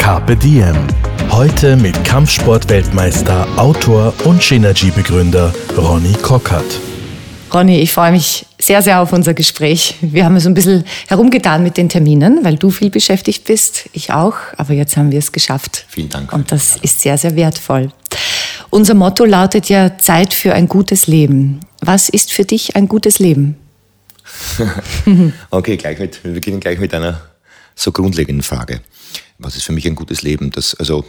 Carpe Diem. Heute mit Kampfsportweltmeister, Autor und Synergy-Begründer Ronny Kockert. Ronny, ich freue mich sehr, sehr auf unser Gespräch. Wir haben so ein bisschen herumgetan mit den Terminen, weil du viel beschäftigt bist, ich auch, aber jetzt haben wir es geschafft. Vielen Dank. Und das ist sehr, sehr wertvoll. Unser Motto lautet ja Zeit für ein gutes Leben. Was ist für dich ein gutes Leben? okay, gleich mit, wir beginnen gleich mit einer so grundlegenden Frage. Was ist für mich ein gutes Leben? Das, also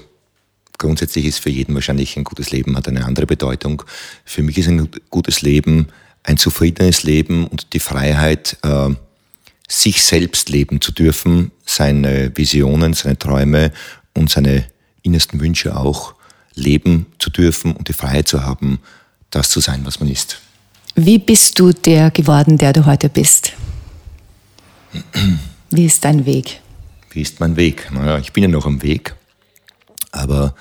grundsätzlich ist für jeden wahrscheinlich ein gutes Leben, hat eine andere Bedeutung. Für mich ist ein gutes Leben ein zufriedenes Leben und die Freiheit, äh, sich selbst leben zu dürfen, seine Visionen, seine Träume und seine innersten Wünsche auch leben zu dürfen und die Freiheit zu haben, das zu sein, was man ist. Wie bist du der geworden, der du heute bist? Wie ist dein Weg? Wie ist mein Weg? Naja, ich bin ja noch am Weg, aber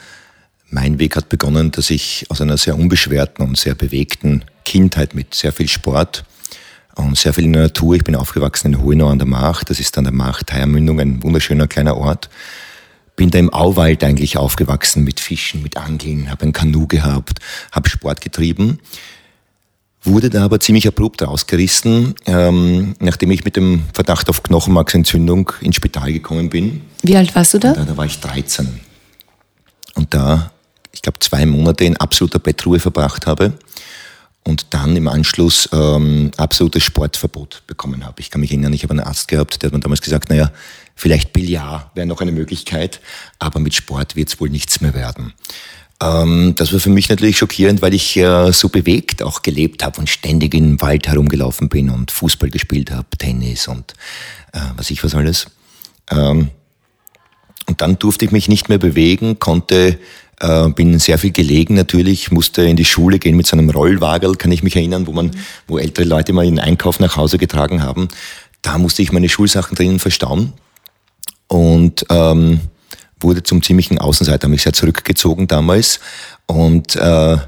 mein Weg hat begonnen, dass ich aus einer sehr unbeschwerten und sehr bewegten Kindheit mit sehr viel Sport und sehr viel in der Natur. Ich bin aufgewachsen in Hohenau an der Macht. Das ist an der Macht, Heiermündung, ein wunderschöner kleiner Ort. Bin da im Auwald eigentlich aufgewachsen mit Fischen, mit Angeln, habe ein Kanu gehabt, habe Sport getrieben. Wurde da aber ziemlich abrupt rausgerissen, ähm, nachdem ich mit dem Verdacht auf Knochenmarksentzündung ins Spital gekommen bin. Wie alt warst du da? Da, da war ich 13. Und da ich glaube, zwei Monate in absoluter Bettruhe verbracht habe und dann im Anschluss ähm, absolutes Sportverbot bekommen habe. Ich kann mich erinnern, ich habe einen Arzt gehabt, der hat mir damals gesagt, naja, vielleicht Billard wäre noch eine Möglichkeit, aber mit Sport wird es wohl nichts mehr werden. Ähm, das war für mich natürlich schockierend, weil ich äh, so bewegt auch gelebt habe und ständig im Wald herumgelaufen bin und Fußball gespielt habe, Tennis und äh, was ich was alles. Ähm, und dann durfte ich mich nicht mehr bewegen, konnte äh, bin sehr viel gelegen natürlich, musste in die Schule gehen mit so einem Rollwagel, kann ich mich erinnern, wo man, wo ältere Leute mal ihren Einkauf nach Hause getragen haben. Da musste ich meine Schulsachen drinnen verstauen und ähm, wurde zum ziemlichen Außenseiter, mich sehr zurückgezogen damals und äh,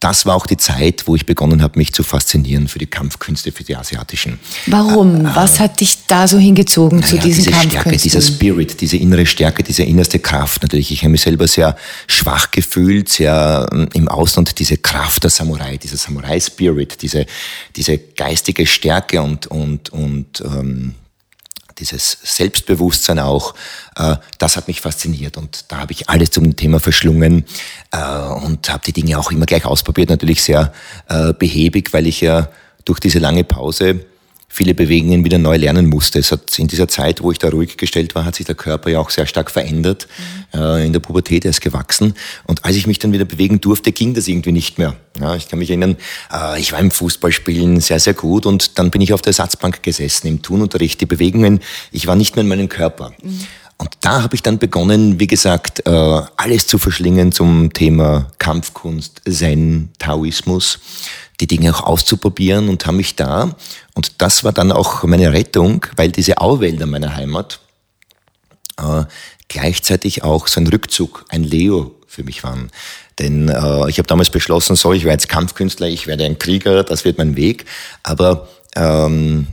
das war auch die Zeit, wo ich begonnen habe, mich zu faszinieren für die Kampfkünste, für die asiatischen. Warum? Äh, Was hat dich da so hingezogen zu diesen diese Kampfkünsten? Stärke, dieser Spirit, diese innere Stärke, diese innerste Kraft. Natürlich, ich habe mich selber sehr schwach gefühlt, sehr ähm, im Ausland diese Kraft der Samurai, dieser Samurai-Spirit, diese, diese geistige Stärke und, und, und ähm, dieses Selbstbewusstsein auch, äh, das hat mich fasziniert und da habe ich alles zum Thema verschlungen äh, und habe die Dinge auch immer gleich ausprobiert, natürlich sehr äh, behäbig, weil ich ja durch diese lange Pause viele Bewegungen wieder neu lernen musste. Es hat in dieser Zeit, wo ich da ruhig gestellt war, hat sich der Körper ja auch sehr stark verändert. Mhm. Äh, in der Pubertät er ist gewachsen. Und als ich mich dann wieder bewegen durfte, ging das irgendwie nicht mehr. Ja, ich kann mich erinnern, äh, ich war im Fußballspielen sehr, sehr gut und dann bin ich auf der Ersatzbank gesessen im Turnunterricht. Die Bewegungen, ich war nicht mehr in meinem Körper. Mhm. Und da habe ich dann begonnen, wie gesagt, äh, alles zu verschlingen zum Thema Kampfkunst, Zen, Taoismus die Dinge auch auszuprobieren und habe mich da, und das war dann auch meine Rettung, weil diese Auwälder meiner Heimat äh, gleichzeitig auch so ein Rückzug, ein Leo für mich waren. Denn äh, ich habe damals beschlossen, so, ich werde jetzt Kampfkünstler, ich werde ein Krieger, das wird mein Weg. Aber ähm,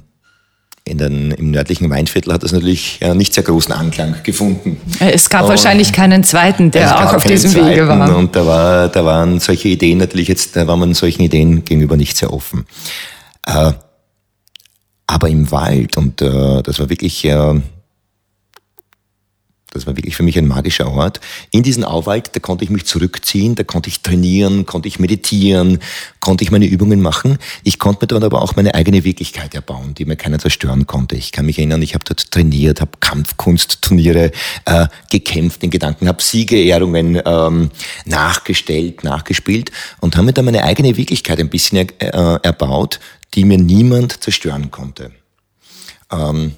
in den, Im nördlichen Weinviertel hat das natürlich ja, nicht sehr großen Anklang gefunden. Es gab und wahrscheinlich keinen zweiten, der auch auf diesem zweiten, Wege war. Und da, war, da waren solche Ideen natürlich jetzt, da war man solchen Ideen gegenüber nicht sehr offen. Äh, aber im Wald, und äh, das war wirklich äh, das war wirklich für mich ein magischer Ort. In diesen Auwald, da konnte ich mich zurückziehen, da konnte ich trainieren, konnte ich meditieren, konnte ich meine Übungen machen. Ich konnte mir dort aber auch meine eigene Wirklichkeit erbauen, die mir keiner zerstören konnte. Ich kann mich erinnern, ich habe dort trainiert, habe Kampfkunstturniere äh, gekämpft in Gedanken, habe Siegerehrungen ähm, nachgestellt, nachgespielt und habe mir da meine eigene Wirklichkeit ein bisschen er, äh, erbaut, die mir niemand zerstören konnte. Ähm,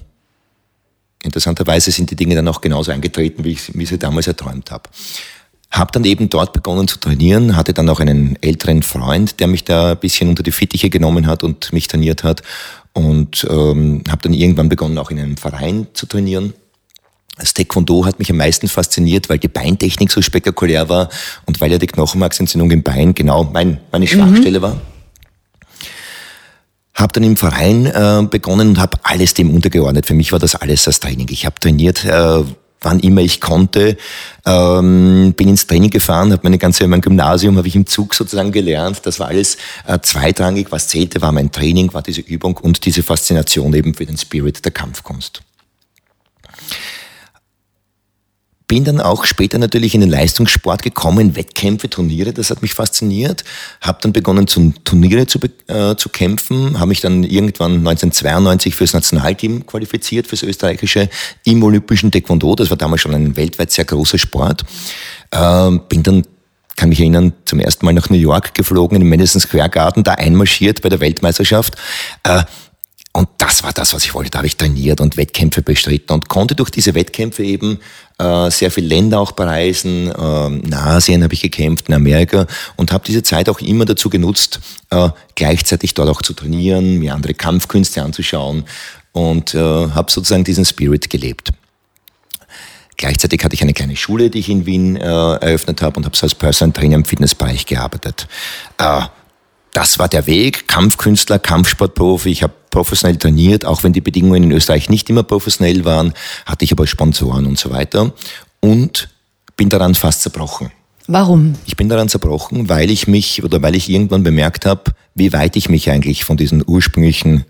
Interessanterweise sind die Dinge dann auch genauso eingetreten, wie ich, wie ich sie damals erträumt habe. Habe dann eben dort begonnen zu trainieren, hatte dann auch einen älteren Freund, der mich da ein bisschen unter die Fittiche genommen hat und mich trainiert hat. Und ähm, habe dann irgendwann begonnen, auch in einem Verein zu trainieren. Das Taekwondo hat mich am meisten fasziniert, weil die Beintechnik so spektakulär war und weil ja die Knochenmarksentzündung im Bein genau mein, meine Schwachstelle mhm. war. Habe dann im Verein äh, begonnen und habe alles dem untergeordnet. Für mich war das alles das Training. Ich habe trainiert, äh, wann immer ich konnte. Ähm, bin ins Training gefahren, habe meine ganze mein Gymnasium habe ich im Zug sozusagen gelernt. Das war alles äh, zweitrangig. Was zählte, war mein Training, war diese Übung und diese Faszination eben für den Spirit der Kampfkunst. Bin dann auch später natürlich in den Leistungssport gekommen, Wettkämpfe, Turniere, das hat mich fasziniert. Habe dann begonnen, zum Turniere zu, äh, zu kämpfen, habe mich dann irgendwann 1992 fürs Nationalteam qualifiziert, fürs österreichische im olympischen Taekwondo. Das war damals schon ein weltweit sehr großer Sport. Äh, bin dann kann mich erinnern, zum ersten Mal nach New York geflogen, in den Madison Square Garden, da einmarschiert bei der Weltmeisterschaft. Äh, und das war das, was ich wollte. Da habe ich trainiert und Wettkämpfe bestritten und konnte durch diese Wettkämpfe eben äh, sehr viele Länder auch bereisen. Äh, in Asien habe ich gekämpft, in Amerika und habe diese Zeit auch immer dazu genutzt, äh, gleichzeitig dort auch zu trainieren, mir andere Kampfkünste anzuschauen und äh, habe sozusagen diesen Spirit gelebt. Gleichzeitig hatte ich eine kleine Schule, die ich in Wien äh, eröffnet habe und habe so als Personal Trainer im Fitnessbereich gearbeitet. Äh, das war der Weg, Kampfkünstler, Kampfsportprofi. Ich habe professionell trainiert, auch wenn die Bedingungen in Österreich nicht immer professionell waren, hatte ich aber Sponsoren und so weiter und bin daran fast zerbrochen. Warum? Ich bin daran zerbrochen, weil ich mich oder weil ich irgendwann bemerkt habe, wie weit ich mich eigentlich von diesen ursprünglichen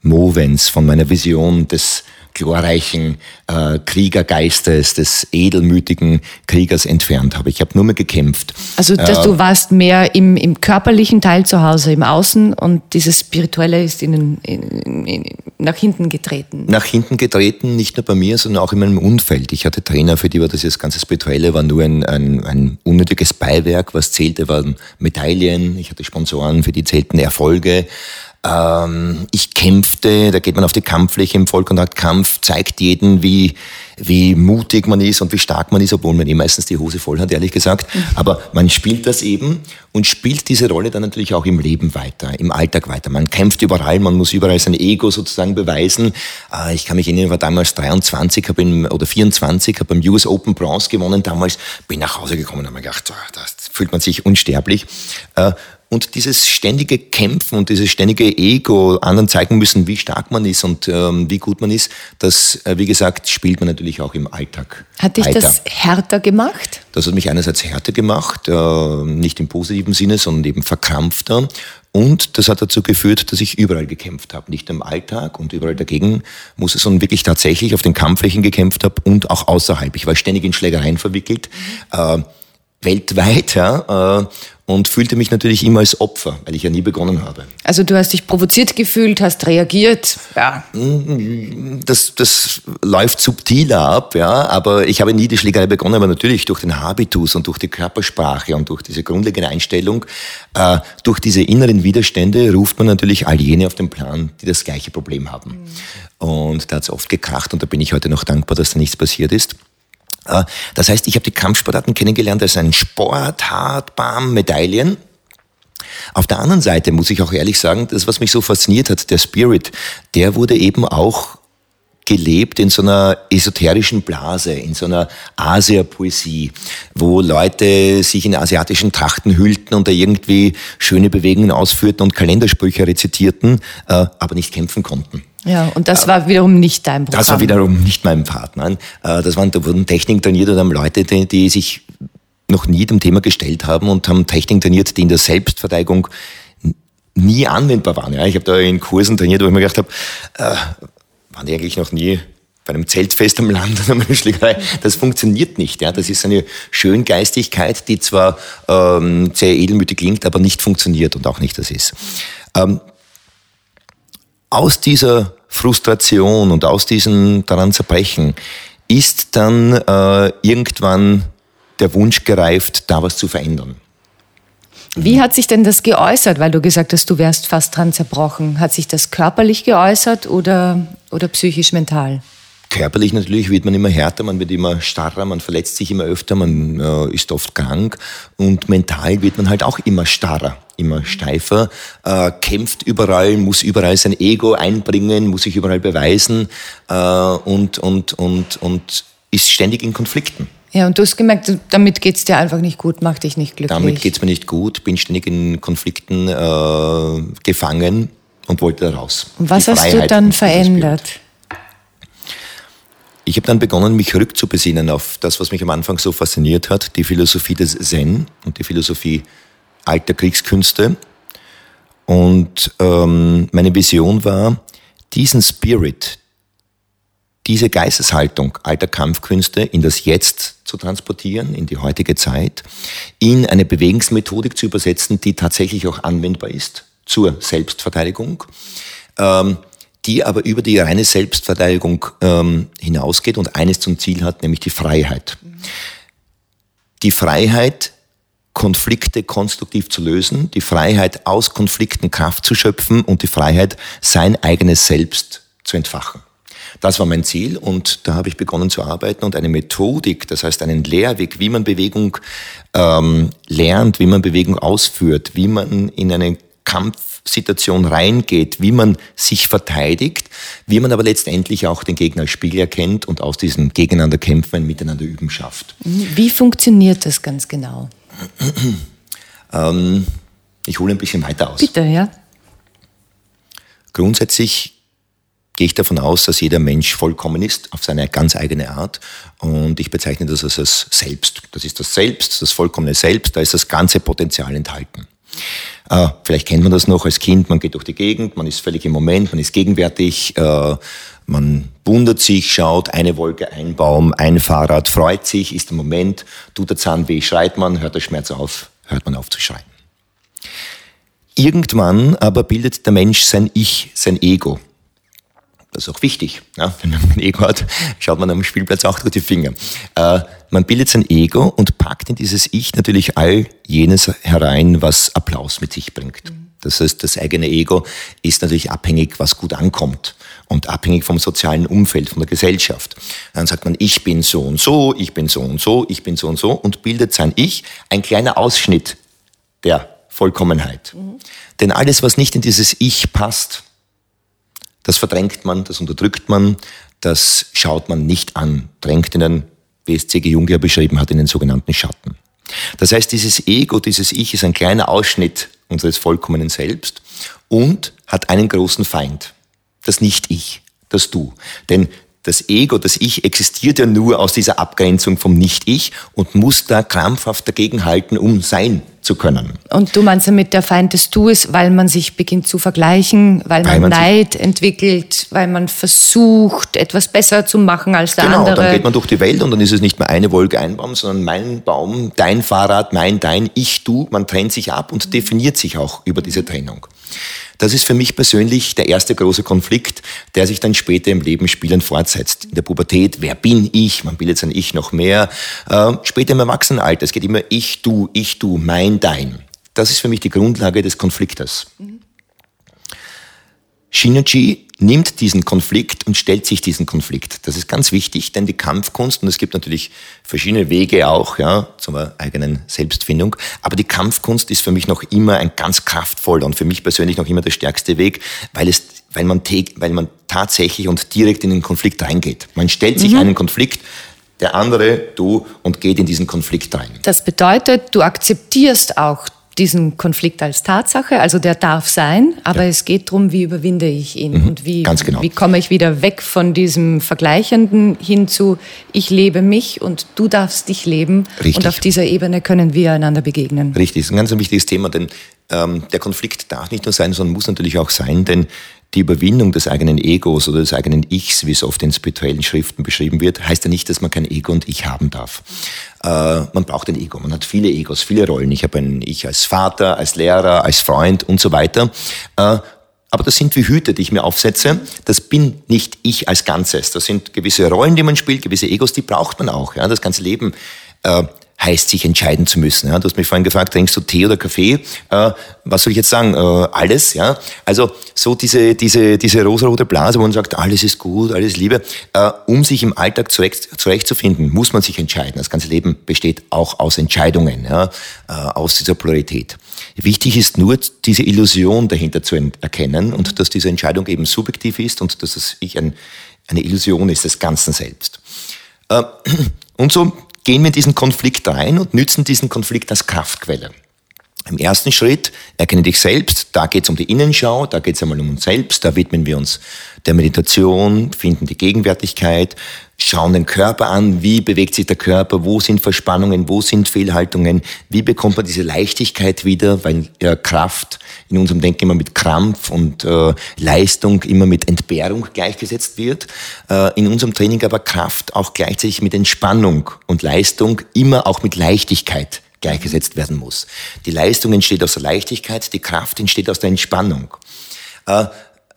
Movens, von meiner Vision des glorreichen äh, Kriegergeistes, des edelmütigen Kriegers entfernt habe. Ich habe nur mehr gekämpft. Also dass äh, du warst mehr im, im körperlichen Teil zu Hause, im Außen und dieses Spirituelle ist in, in, in, nach hinten getreten. Nach hinten getreten, nicht nur bei mir, sondern auch in meinem Umfeld. Ich hatte Trainer, für die war das, das ganze Spirituelle war nur ein, ein, ein unnötiges Beiwerk. Was zählte, waren Medaillen. Ich hatte Sponsoren, für die zählten Erfolge. Ähm, ich kämpfte, da geht man auf die Kampffläche im Vollkontaktkampf, zeigt jeden, wie, wie mutig man ist und wie stark man ist, obwohl man eh meistens die Hose voll hat, ehrlich gesagt. Aber man spielt das eben und spielt diese Rolle dann natürlich auch im Leben weiter, im Alltag weiter. Man kämpft überall, man muss überall sein Ego sozusagen beweisen. Äh, ich kann mich erinnern, ich war damals 23 hab in, oder 24, habe beim US Open Bronze gewonnen damals, bin nach Hause gekommen und habe mir gedacht, da fühlt man sich unsterblich. Äh, und dieses ständige Kämpfen und dieses ständige Ego, anderen zeigen müssen, wie stark man ist und ähm, wie gut man ist, das, äh, wie gesagt, spielt man natürlich auch im Alltag. Hat dich weiter. das härter gemacht? Das hat mich einerseits härter gemacht, äh, nicht im positiven Sinne, sondern eben verkrampfter. Und das hat dazu geführt, dass ich überall gekämpft habe. Nicht im Alltag und überall dagegen muss es, sondern wirklich tatsächlich auf den Kampfflächen gekämpft habe und auch außerhalb. Ich war ständig in Schlägereien verwickelt. Mhm. Äh, weltweit, ja, äh, und fühlte mich natürlich immer als Opfer, weil ich ja nie begonnen habe. Also du hast dich provoziert gefühlt, hast reagiert, ja. Das, das läuft subtiler ab, ja, aber ich habe nie die Schlägerei begonnen, aber natürlich durch den Habitus und durch die Körpersprache und durch diese grundlegende Einstellung, äh, durch diese inneren Widerstände ruft man natürlich all jene auf den Plan, die das gleiche Problem haben. Mhm. Und da hat es oft gekracht und da bin ich heute noch dankbar, dass da nichts passiert ist. Das heißt, ich habe die Kampfsportarten kennengelernt als ein Sport, hart, bam, Medaillen. Auf der anderen Seite muss ich auch ehrlich sagen, das, was mich so fasziniert hat, der Spirit, der wurde eben auch gelebt in so einer esoterischen Blase, in so einer Asia-Poesie, wo Leute sich in asiatischen Trachten hüllten und da irgendwie schöne Bewegungen ausführten und Kalendersprüche rezitierten, äh, aber nicht kämpfen konnten. Ja, und das war wiederum nicht dein Programm. Das war wiederum nicht mein Part. Nein. Äh, das waren, da wurden Techniken trainiert und haben Leute, die, die sich noch nie dem Thema gestellt haben und haben Techniken trainiert, die in der Selbstverteidigung nie anwendbar waren. Ja, ich habe da in Kursen trainiert, wo ich mir gedacht habe, äh, waren die eigentlich noch nie bei einem Zeltfest am Land oder einer Schlägerei. Das funktioniert nicht. Ja. Das ist eine Schöngeistigkeit, die zwar ähm, sehr edelmütig klingt, aber nicht funktioniert und auch nicht das ist. Ähm, aus dieser Frustration und aus diesem daran zerbrechen ist dann äh, irgendwann der Wunsch gereift, da was zu verändern. Wie hat sich denn das geäußert? Weil du gesagt hast, du wärst fast dran zerbrochen. Hat sich das körperlich geäußert oder, oder psychisch mental? Körperlich natürlich wird man immer härter, man wird immer starrer, man verletzt sich immer öfter, man äh, ist oft krank und mental wird man halt auch immer starrer, immer steifer, äh, kämpft überall, muss überall sein Ego einbringen, muss sich überall beweisen äh, und, und, und, und ist ständig in Konflikten. Ja, und du hast gemerkt, damit geht es dir einfach nicht gut, macht dich nicht glücklich. Damit geht es mir nicht gut, bin ständig in Konflikten äh, gefangen und wollte da raus. Und was hast du dann verändert? Ich habe dann begonnen, mich rückzubesinnen auf das, was mich am Anfang so fasziniert hat, die Philosophie des Zen und die Philosophie alter Kriegskünste. Und ähm, meine Vision war, diesen Spirit, diese Geisteshaltung alter Kampfkünste in das Jetzt zu transportieren, in die heutige Zeit, in eine Bewegungsmethodik zu übersetzen, die tatsächlich auch anwendbar ist zur Selbstverteidigung. Ähm, die aber über die reine Selbstverteidigung ähm, hinausgeht und eines zum Ziel hat, nämlich die Freiheit. Die Freiheit, Konflikte konstruktiv zu lösen, die Freiheit, aus Konflikten Kraft zu schöpfen und die Freiheit, sein eigenes Selbst zu entfachen. Das war mein Ziel und da habe ich begonnen zu arbeiten und eine Methodik, das heißt einen Lehrweg, wie man Bewegung ähm, lernt, wie man Bewegung ausführt, wie man in eine Kampfsituation reingeht, wie man sich verteidigt, wie man aber letztendlich auch den Gegner als Spiegel erkennt und aus diesem Gegeneinander kämpfen ein Miteinander üben schafft. Wie funktioniert das ganz genau? ähm, ich hole ein bisschen weiter aus. Bitte, ja. Grundsätzlich gehe ich davon aus, dass jeder Mensch vollkommen ist, auf seine ganz eigene Art. Und ich bezeichne das als das Selbst. Das ist das Selbst, das vollkommene Selbst, da ist das ganze Potenzial enthalten. Äh, vielleicht kennt man das noch als Kind, man geht durch die Gegend, man ist völlig im Moment, man ist gegenwärtig, äh, man wundert sich, schaut, eine Wolke, ein Baum, ein Fahrrad, freut sich, ist im Moment, tut der Zahn weh, schreit man, hört der Schmerz auf, hört man auf zu schreien. Irgendwann aber bildet der Mensch sein Ich, sein Ego. Das ist auch wichtig. Ja? Wenn man ein Ego hat, schaut man am Spielplatz auch durch die Finger. Äh, man bildet sein Ego und packt in dieses Ich natürlich all jenes herein, was Applaus mit sich bringt. Das heißt, das eigene Ego ist natürlich abhängig, was gut ankommt und abhängig vom sozialen Umfeld, von der Gesellschaft. Dann sagt man, ich bin so und so, ich bin so und so, ich bin so und so und bildet sein Ich ein kleiner Ausschnitt der Vollkommenheit. Mhm. Denn alles, was nicht in dieses Ich passt, das verdrängt man, das unterdrückt man, das schaut man nicht an, drängt in den, wie es C.G. Jung ja beschrieben hat, in den sogenannten Schatten. Das heißt, dieses Ego, dieses Ich ist ein kleiner Ausschnitt unseres vollkommenen Selbst und hat einen großen Feind. Das Nicht-Ich, das Du. Denn das Ego, das Ich existiert ja nur aus dieser Abgrenzung vom Nicht-Ich und muss da krampfhaft dagegenhalten, um sein zu können. Und du meinst damit, der Feind des Du ist, weil man sich beginnt zu vergleichen, weil, weil man, man, Neid entwickelt, weil man versucht, etwas besser zu machen als der genau, andere. Genau, dann geht man durch die Welt und dann ist es nicht mehr eine Wolke, ein Baum, sondern mein Baum, dein Fahrrad, mein, dein, ich, du. Man trennt sich ab und definiert sich auch über diese Trennung. Das ist für mich persönlich der erste große Konflikt, der sich dann später im Leben spielend fortsetzt. In der Pubertät, wer bin ich? Man bildet sein Ich noch mehr. Äh, später im Erwachsenenalter, es geht immer ich, du, ich, du, mein, dein. Das ist für mich die Grundlage des Konfliktes. Mhm. Shinichi nimmt diesen Konflikt und stellt sich diesen Konflikt. Das ist ganz wichtig, denn die Kampfkunst, und es gibt natürlich verschiedene Wege auch, ja, zur eigenen Selbstfindung, aber die Kampfkunst ist für mich noch immer ein ganz kraftvoller und für mich persönlich noch immer der stärkste Weg, weil es, weil man, weil man tatsächlich und direkt in den Konflikt reingeht. Man stellt sich mhm. einen Konflikt, der andere, du, und geht in diesen Konflikt rein. Das bedeutet, du akzeptierst auch diesen Konflikt als Tatsache, also der darf sein, aber ja. es geht darum, wie überwinde ich ihn mhm, und wie, genau. wie komme ich wieder weg von diesem Vergleichenden hin zu, ich lebe mich und du darfst dich leben Richtig. und auf dieser Ebene können wir einander begegnen. Richtig, das ist ein ganz wichtiges Thema, denn ähm, der Konflikt darf nicht nur sein, sondern muss natürlich auch sein, denn die Überwindung des eigenen Egos oder des eigenen Ichs, wie es oft in spirituellen Schriften beschrieben wird, heißt ja nicht, dass man kein Ego und Ich haben darf. Äh, man braucht ein Ego, man hat viele Egos, viele Rollen. Ich habe ein Ich als Vater, als Lehrer, als Freund und so weiter. Äh, aber das sind wie Hüte, die ich mir aufsetze. Das bin nicht ich als Ganzes. Das sind gewisse Rollen, die man spielt, gewisse Egos, die braucht man auch. Das ganze Leben äh, heißt, sich entscheiden zu müssen. Ja, du hast mich vorhin gefragt, trinkst du Tee oder Kaffee? Äh, was soll ich jetzt sagen? Äh, alles, ja. Also so diese, diese, diese rosarote Blase, wo man sagt, alles ist gut, alles Liebe. Äh, um sich im Alltag zurecht, zurechtzufinden, muss man sich entscheiden. Das ganze Leben besteht auch aus Entscheidungen, ja, äh, aus dieser Polarität. Wichtig ist nur, diese Illusion dahinter zu erkennen und dass diese Entscheidung eben subjektiv ist und dass es ich ein, eine Illusion ist des Ganzen selbst. Äh, und so gehen wir in diesen Konflikt rein und nützen diesen Konflikt als Kraftquelle. Im ersten Schritt erkenne dich selbst, da geht es um die Innenschau, da geht es einmal um uns selbst, da widmen wir uns der Meditation, finden die Gegenwärtigkeit, schauen den Körper an, wie bewegt sich der Körper, wo sind Verspannungen, wo sind Fehlhaltungen, wie bekommt man diese Leichtigkeit wieder, weil ja, Kraft in unserem Denken immer mit Krampf und äh, Leistung immer mit Entbehrung gleichgesetzt wird. Äh, in unserem Training aber Kraft auch gleichzeitig mit Entspannung und Leistung immer auch mit Leichtigkeit gleichgesetzt werden muss. Die Leistung entsteht aus der Leichtigkeit, die Kraft entsteht aus der Entspannung. Äh,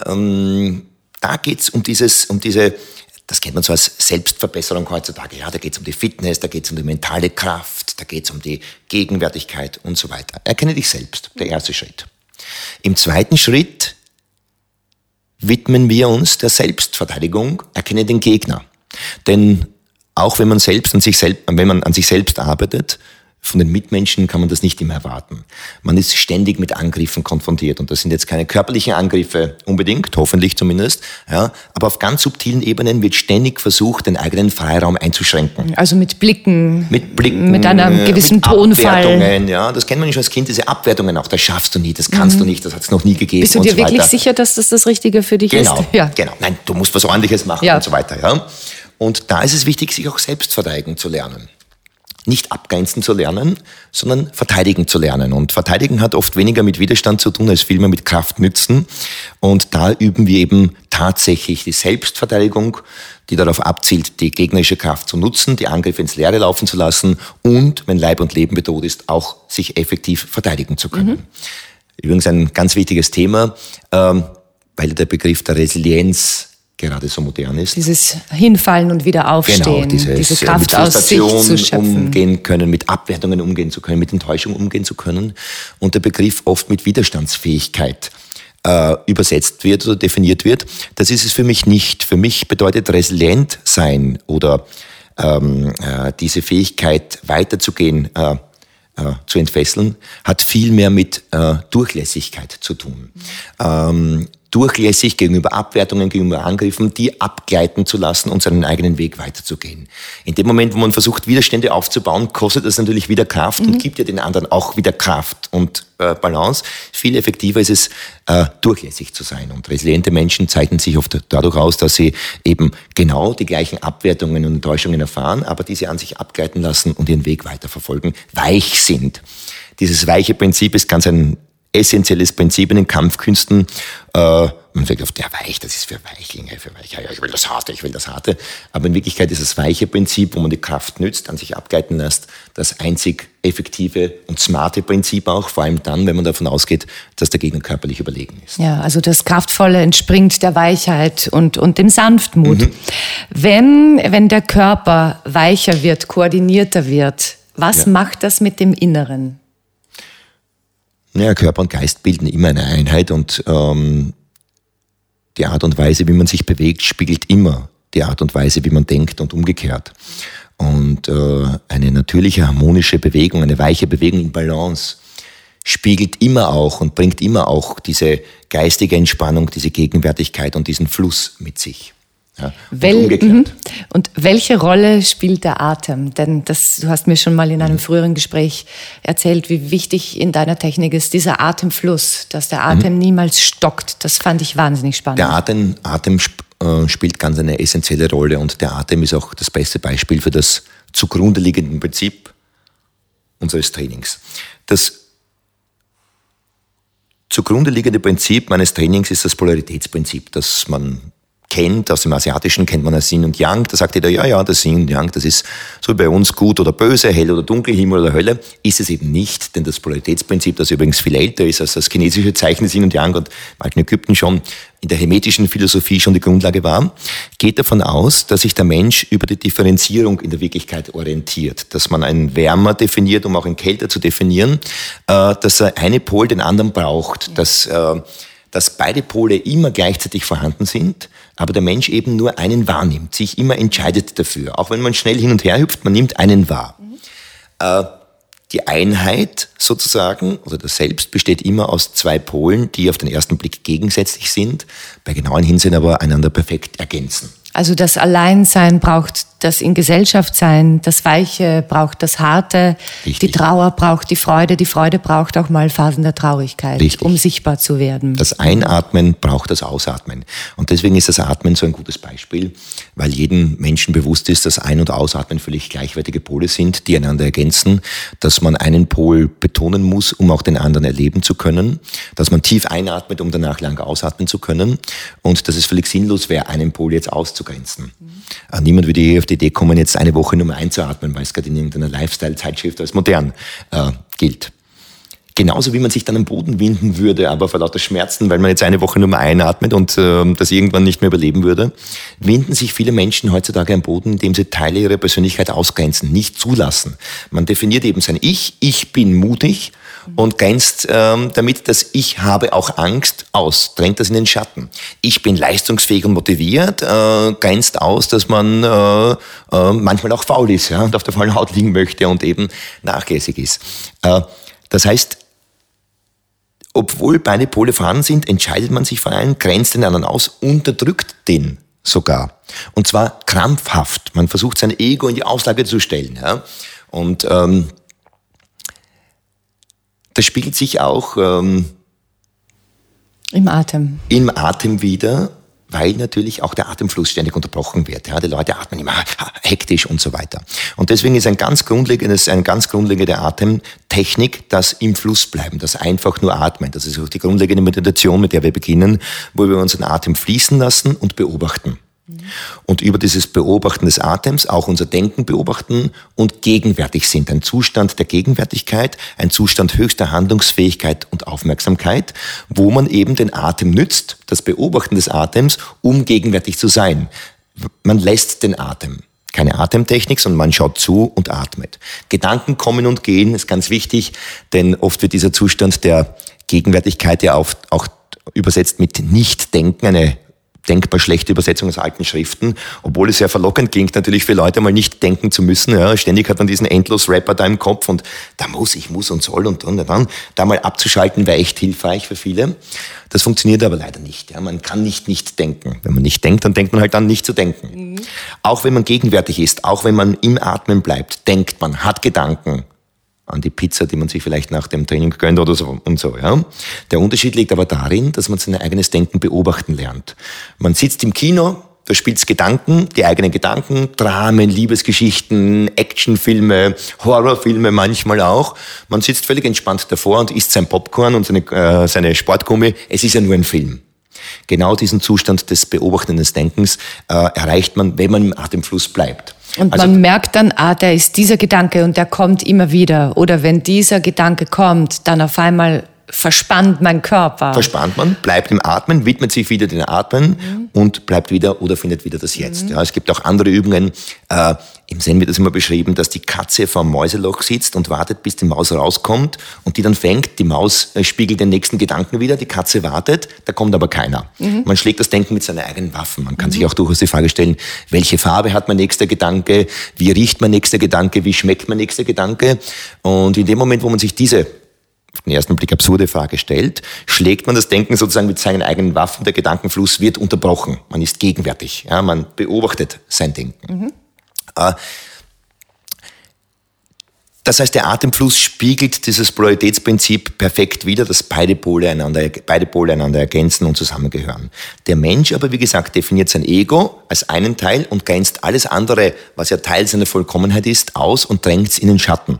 ähm, da geht's um dieses, um diese, das kennt man so als Selbstverbesserung heutzutage. Ja, da geht's um die Fitness, da geht's um die mentale Kraft, da geht's um die Gegenwärtigkeit und so weiter. Erkenne dich selbst, der erste Schritt. Im zweiten Schritt widmen wir uns der Selbstverteidigung, erkenne den Gegner. Denn auch wenn man selbst an sich selbst, wenn man an sich selbst arbeitet, von den Mitmenschen kann man das nicht immer erwarten. Man ist ständig mit Angriffen konfrontiert und das sind jetzt keine körperlichen Angriffe unbedingt, hoffentlich zumindest, ja, aber auf ganz subtilen Ebenen wird ständig versucht, den eigenen Freiraum einzuschränken. Also mit Blicken, mit Blicken, mit einem gewissen mit Tonfall. Abwertungen, ja, das kennt man nicht schon als Kind, diese Abwertungen auch, das schaffst du nie, das kannst mhm. du nicht, das hat es noch nie gegeben. Bist du dir so wirklich sicher, dass das das Richtige für dich genau, ist? Ja, genau. Nein, du musst was Ordentliches machen ja. und so weiter, ja. Und da ist es wichtig, sich auch selbst verteidigen zu lernen nicht abgrenzen zu lernen, sondern verteidigen zu lernen. Und verteidigen hat oft weniger mit Widerstand zu tun, als vielmehr mit Kraft nützen. Und da üben wir eben tatsächlich die Selbstverteidigung, die darauf abzielt, die gegnerische Kraft zu nutzen, die Angriffe ins Leere laufen zu lassen und, wenn Leib und Leben bedroht ist, auch sich effektiv verteidigen zu können. Mhm. Übrigens ein ganz wichtiges Thema, ähm, weil der Begriff der Resilienz gerade so modern ist. Dieses Hinfallen und wieder aufstehen, genau, dieses, diese äh, Kraft mit aus sich zu schöpfen. umgehen können, mit Abwertungen umgehen zu können, mit Enttäuschung umgehen zu können und der Begriff oft mit Widerstandsfähigkeit äh, übersetzt wird oder definiert wird. Das ist es für mich nicht. Für mich bedeutet resilient sein oder ähm, äh, diese Fähigkeit weiterzugehen, äh, äh, zu entfesseln, hat viel mehr mit äh, Durchlässigkeit zu tun. Ähm, durchlässig gegenüber Abwertungen, gegenüber Angriffen, die abgleiten zu lassen und seinen eigenen Weg weiterzugehen. In dem Moment, wo man versucht, Widerstände aufzubauen, kostet das natürlich wieder Kraft mhm. und gibt ja den anderen auch wieder Kraft und äh, Balance. Viel effektiver ist es, äh, durchlässig zu sein. Und resiliente Menschen zeichnen sich oft dadurch aus, dass sie eben genau die gleichen Abwertungen und Enttäuschungen erfahren, aber diese an sich abgleiten lassen und ihren Weg weiterverfolgen, weich sind. Dieses weiche Prinzip ist ganz ein essentielles Prinzip in den Kampfkünsten. Äh, man sagt oft, ja, weich, das ist für Weichlinge, für Weiche, ja, ich will das Harte, ich will das Harte. Aber in Wirklichkeit ist das weiche Prinzip, wo man die Kraft nützt, an sich abgleiten lässt, das einzig effektive und smarte Prinzip auch, vor allem dann, wenn man davon ausgeht, dass der Gegner körperlich überlegen ist. Ja, also das Kraftvolle entspringt der Weichheit und, und dem Sanftmut. Mhm. Wenn, wenn der Körper weicher wird, koordinierter wird, was ja. macht das mit dem Inneren? Naja, Körper und Geist bilden immer eine Einheit und ähm, die Art und Weise, wie man sich bewegt, spiegelt immer die Art und Weise, wie man denkt und umgekehrt. Und äh, eine natürliche, harmonische Bewegung, eine weiche Bewegung in Balance spiegelt immer auch und bringt immer auch diese geistige Entspannung, diese Gegenwärtigkeit und diesen Fluss mit sich. Ja, Wel und, mhm. und, welche Rolle spielt der Atem? Denn das, du hast mir schon mal in einem mhm. früheren Gespräch erzählt, wie wichtig in deiner Technik ist dieser Atemfluss, dass der Atem mhm. niemals stockt. Das fand ich wahnsinnig spannend. Der Atem, Atem äh, spielt ganz eine essentielle Rolle und der Atem ist auch das beste Beispiel für das zugrunde liegende Prinzip unseres Trainings. Das zugrunde liegende Prinzip meines Trainings ist das Polaritätsprinzip, das man kennt, aus dem Asiatischen kennt man das Yin und Yang, da sagt jeder, ja, ja, das Yin und Yang, das ist so bei uns gut oder böse, hell oder dunkel, Himmel oder Hölle, ist es eben nicht, denn das Polaritätsprinzip, das übrigens viel älter ist als das chinesische Zeichen des Yin und Yang und im alten Ägypten schon in der hermetischen Philosophie schon die Grundlage war, geht davon aus, dass sich der Mensch über die Differenzierung in der Wirklichkeit orientiert, dass man einen Wärmer definiert, um auch einen Kälter zu definieren, äh, dass der eine Pol den anderen braucht, dass äh, dass beide Pole immer gleichzeitig vorhanden sind, aber der Mensch eben nur einen wahrnimmt, sich immer entscheidet dafür. Auch wenn man schnell hin und her hüpft, man nimmt einen wahr. Mhm. Äh, die Einheit sozusagen oder das Selbst besteht immer aus zwei Polen, die auf den ersten Blick gegensätzlich sind, bei genauen Hinsehen aber einander perfekt ergänzen. Also das Alleinsein braucht das in Gesellschaft sein, das Weiche braucht das Harte, Richtig. die Trauer braucht die Freude, die Freude braucht auch mal Phasen der Traurigkeit, Richtig. um sichtbar zu werden. Das Einatmen braucht das Ausatmen. Und deswegen ist das Atmen so ein gutes Beispiel, weil jedem Menschen bewusst ist, dass Ein- und Ausatmen völlig gleichwertige Pole sind, die einander ergänzen, dass man einen Pol betonen muss, um auch den anderen erleben zu können, dass man tief einatmet, um danach lang ausatmen zu können und dass es völlig sinnlos wäre, einen Pol jetzt auszugrenzen. Mhm. Niemand würde je auf die Idee kommen, jetzt eine Woche nur mal einzuatmen, weil es gerade in irgendeiner Lifestyle-Zeitschrift als modern äh, gilt. Genauso wie man sich dann am Boden winden würde, aber vor lauter Schmerzen, weil man jetzt eine Woche nur mal einatmet und äh, das irgendwann nicht mehr überleben würde, winden sich viele Menschen heutzutage am Boden, indem sie Teile ihrer Persönlichkeit ausgrenzen, nicht zulassen. Man definiert eben sein Ich, ich bin mutig und grenzt ähm, damit das Ich habe auch Angst aus, drängt das in den Schatten. Ich bin leistungsfähig und motiviert, äh, grenzt aus, dass man äh, äh, manchmal auch faul ist ja, und auf der faulen Haut liegen möchte und eben nachlässig ist. Äh, das heißt, obwohl beide Pole vorhanden sind, entscheidet man sich für einen, grenzt den anderen aus, unterdrückt den sogar. Und zwar krampfhaft. Man versucht sein Ego in die Auslage zu stellen. Ja? Und ähm, das spiegelt sich auch ähm, im Atem. Im Atem wieder, weil natürlich auch der Atemfluss ständig unterbrochen wird. Ja, die Leute atmen immer hektisch und so weiter. Und deswegen ist ein ganz grundlegendes, eine ganz grundlegende Atemtechnik, das im Fluss bleiben, das einfach nur atmen. Das ist auch die grundlegende Meditation, mit der wir beginnen, wo wir unseren Atem fließen lassen und beobachten. Und über dieses Beobachten des Atems auch unser Denken beobachten und gegenwärtig sind. Ein Zustand der Gegenwärtigkeit, ein Zustand höchster Handlungsfähigkeit und Aufmerksamkeit, wo man eben den Atem nützt, das Beobachten des Atems, um gegenwärtig zu sein. Man lässt den Atem. Keine Atemtechnik, sondern man schaut zu und atmet. Gedanken kommen und gehen, ist ganz wichtig, denn oft wird dieser Zustand der Gegenwärtigkeit ja auch, auch übersetzt mit Nichtdenken, eine denkbar schlechte Übersetzung aus alten Schriften, obwohl es sehr verlockend klingt, natürlich für Leute mal nicht denken zu müssen. Ja, ständig hat man diesen endlos Rapper da im Kopf und da muss, ich muss und soll und dann, und dann. Da mal abzuschalten wäre echt hilfreich für viele. Das funktioniert aber leider nicht. Ja, man kann nicht nicht denken. Wenn man nicht denkt, dann denkt man halt dann nicht zu denken. Mhm. Auch wenn man gegenwärtig ist, auch wenn man im Atmen bleibt, denkt man, hat Gedanken, an die Pizza, die man sich vielleicht nach dem Training gönnt oder so und so. Ja. Der Unterschied liegt aber darin, dass man sein eigenes Denken beobachten lernt. Man sitzt im Kino, da spielt's Gedanken, die eigenen Gedanken, Dramen, Liebesgeschichten, Actionfilme, Horrorfilme manchmal auch. Man sitzt völlig entspannt davor und isst sein Popcorn und seine, äh, seine Sportgummi. Es ist ja nur ein Film. Genau diesen Zustand des beobachtenden Denkens äh, erreicht man, wenn man im Atemfluss bleibt. Und also, man merkt dann, ah, der ist dieser Gedanke und der kommt immer wieder. Oder wenn dieser Gedanke kommt, dann auf einmal verspannt mein Körper. Verspannt man, bleibt im Atmen, widmet sich wieder den Atmen mhm. und bleibt wieder oder findet wieder das Jetzt. Mhm. Ja, es gibt auch andere Übungen. Äh, Im Zen wird das immer beschrieben, dass die Katze vorm Mäuseloch sitzt und wartet, bis die Maus rauskommt und die dann fängt. Die Maus äh, spiegelt den nächsten Gedanken wieder, die Katze wartet, da kommt aber keiner. Mhm. Man schlägt das Denken mit seinen eigenen Waffen. Man kann sich mhm. auch durchaus die Frage stellen, welche Farbe hat mein nächster Gedanke, wie riecht mein nächster Gedanke, wie schmeckt mein nächster Gedanke. Und in dem Moment, wo man sich diese auf den ersten Blick absurde Frage stellt, schlägt man das Denken sozusagen mit seinen eigenen Waffen. Der Gedankenfluss wird unterbrochen. Man ist gegenwärtig. Ja, man beobachtet sein Denken. Mhm. Äh, das heißt, der Atemfluss spiegelt dieses Polaritätsprinzip perfekt wider, dass beide Pole, einander, beide Pole einander ergänzen und zusammengehören. Der Mensch aber, wie gesagt, definiert sein Ego als einen Teil und grenzt alles andere, was ja Teil seiner Vollkommenheit ist, aus und drängt es in den Schatten.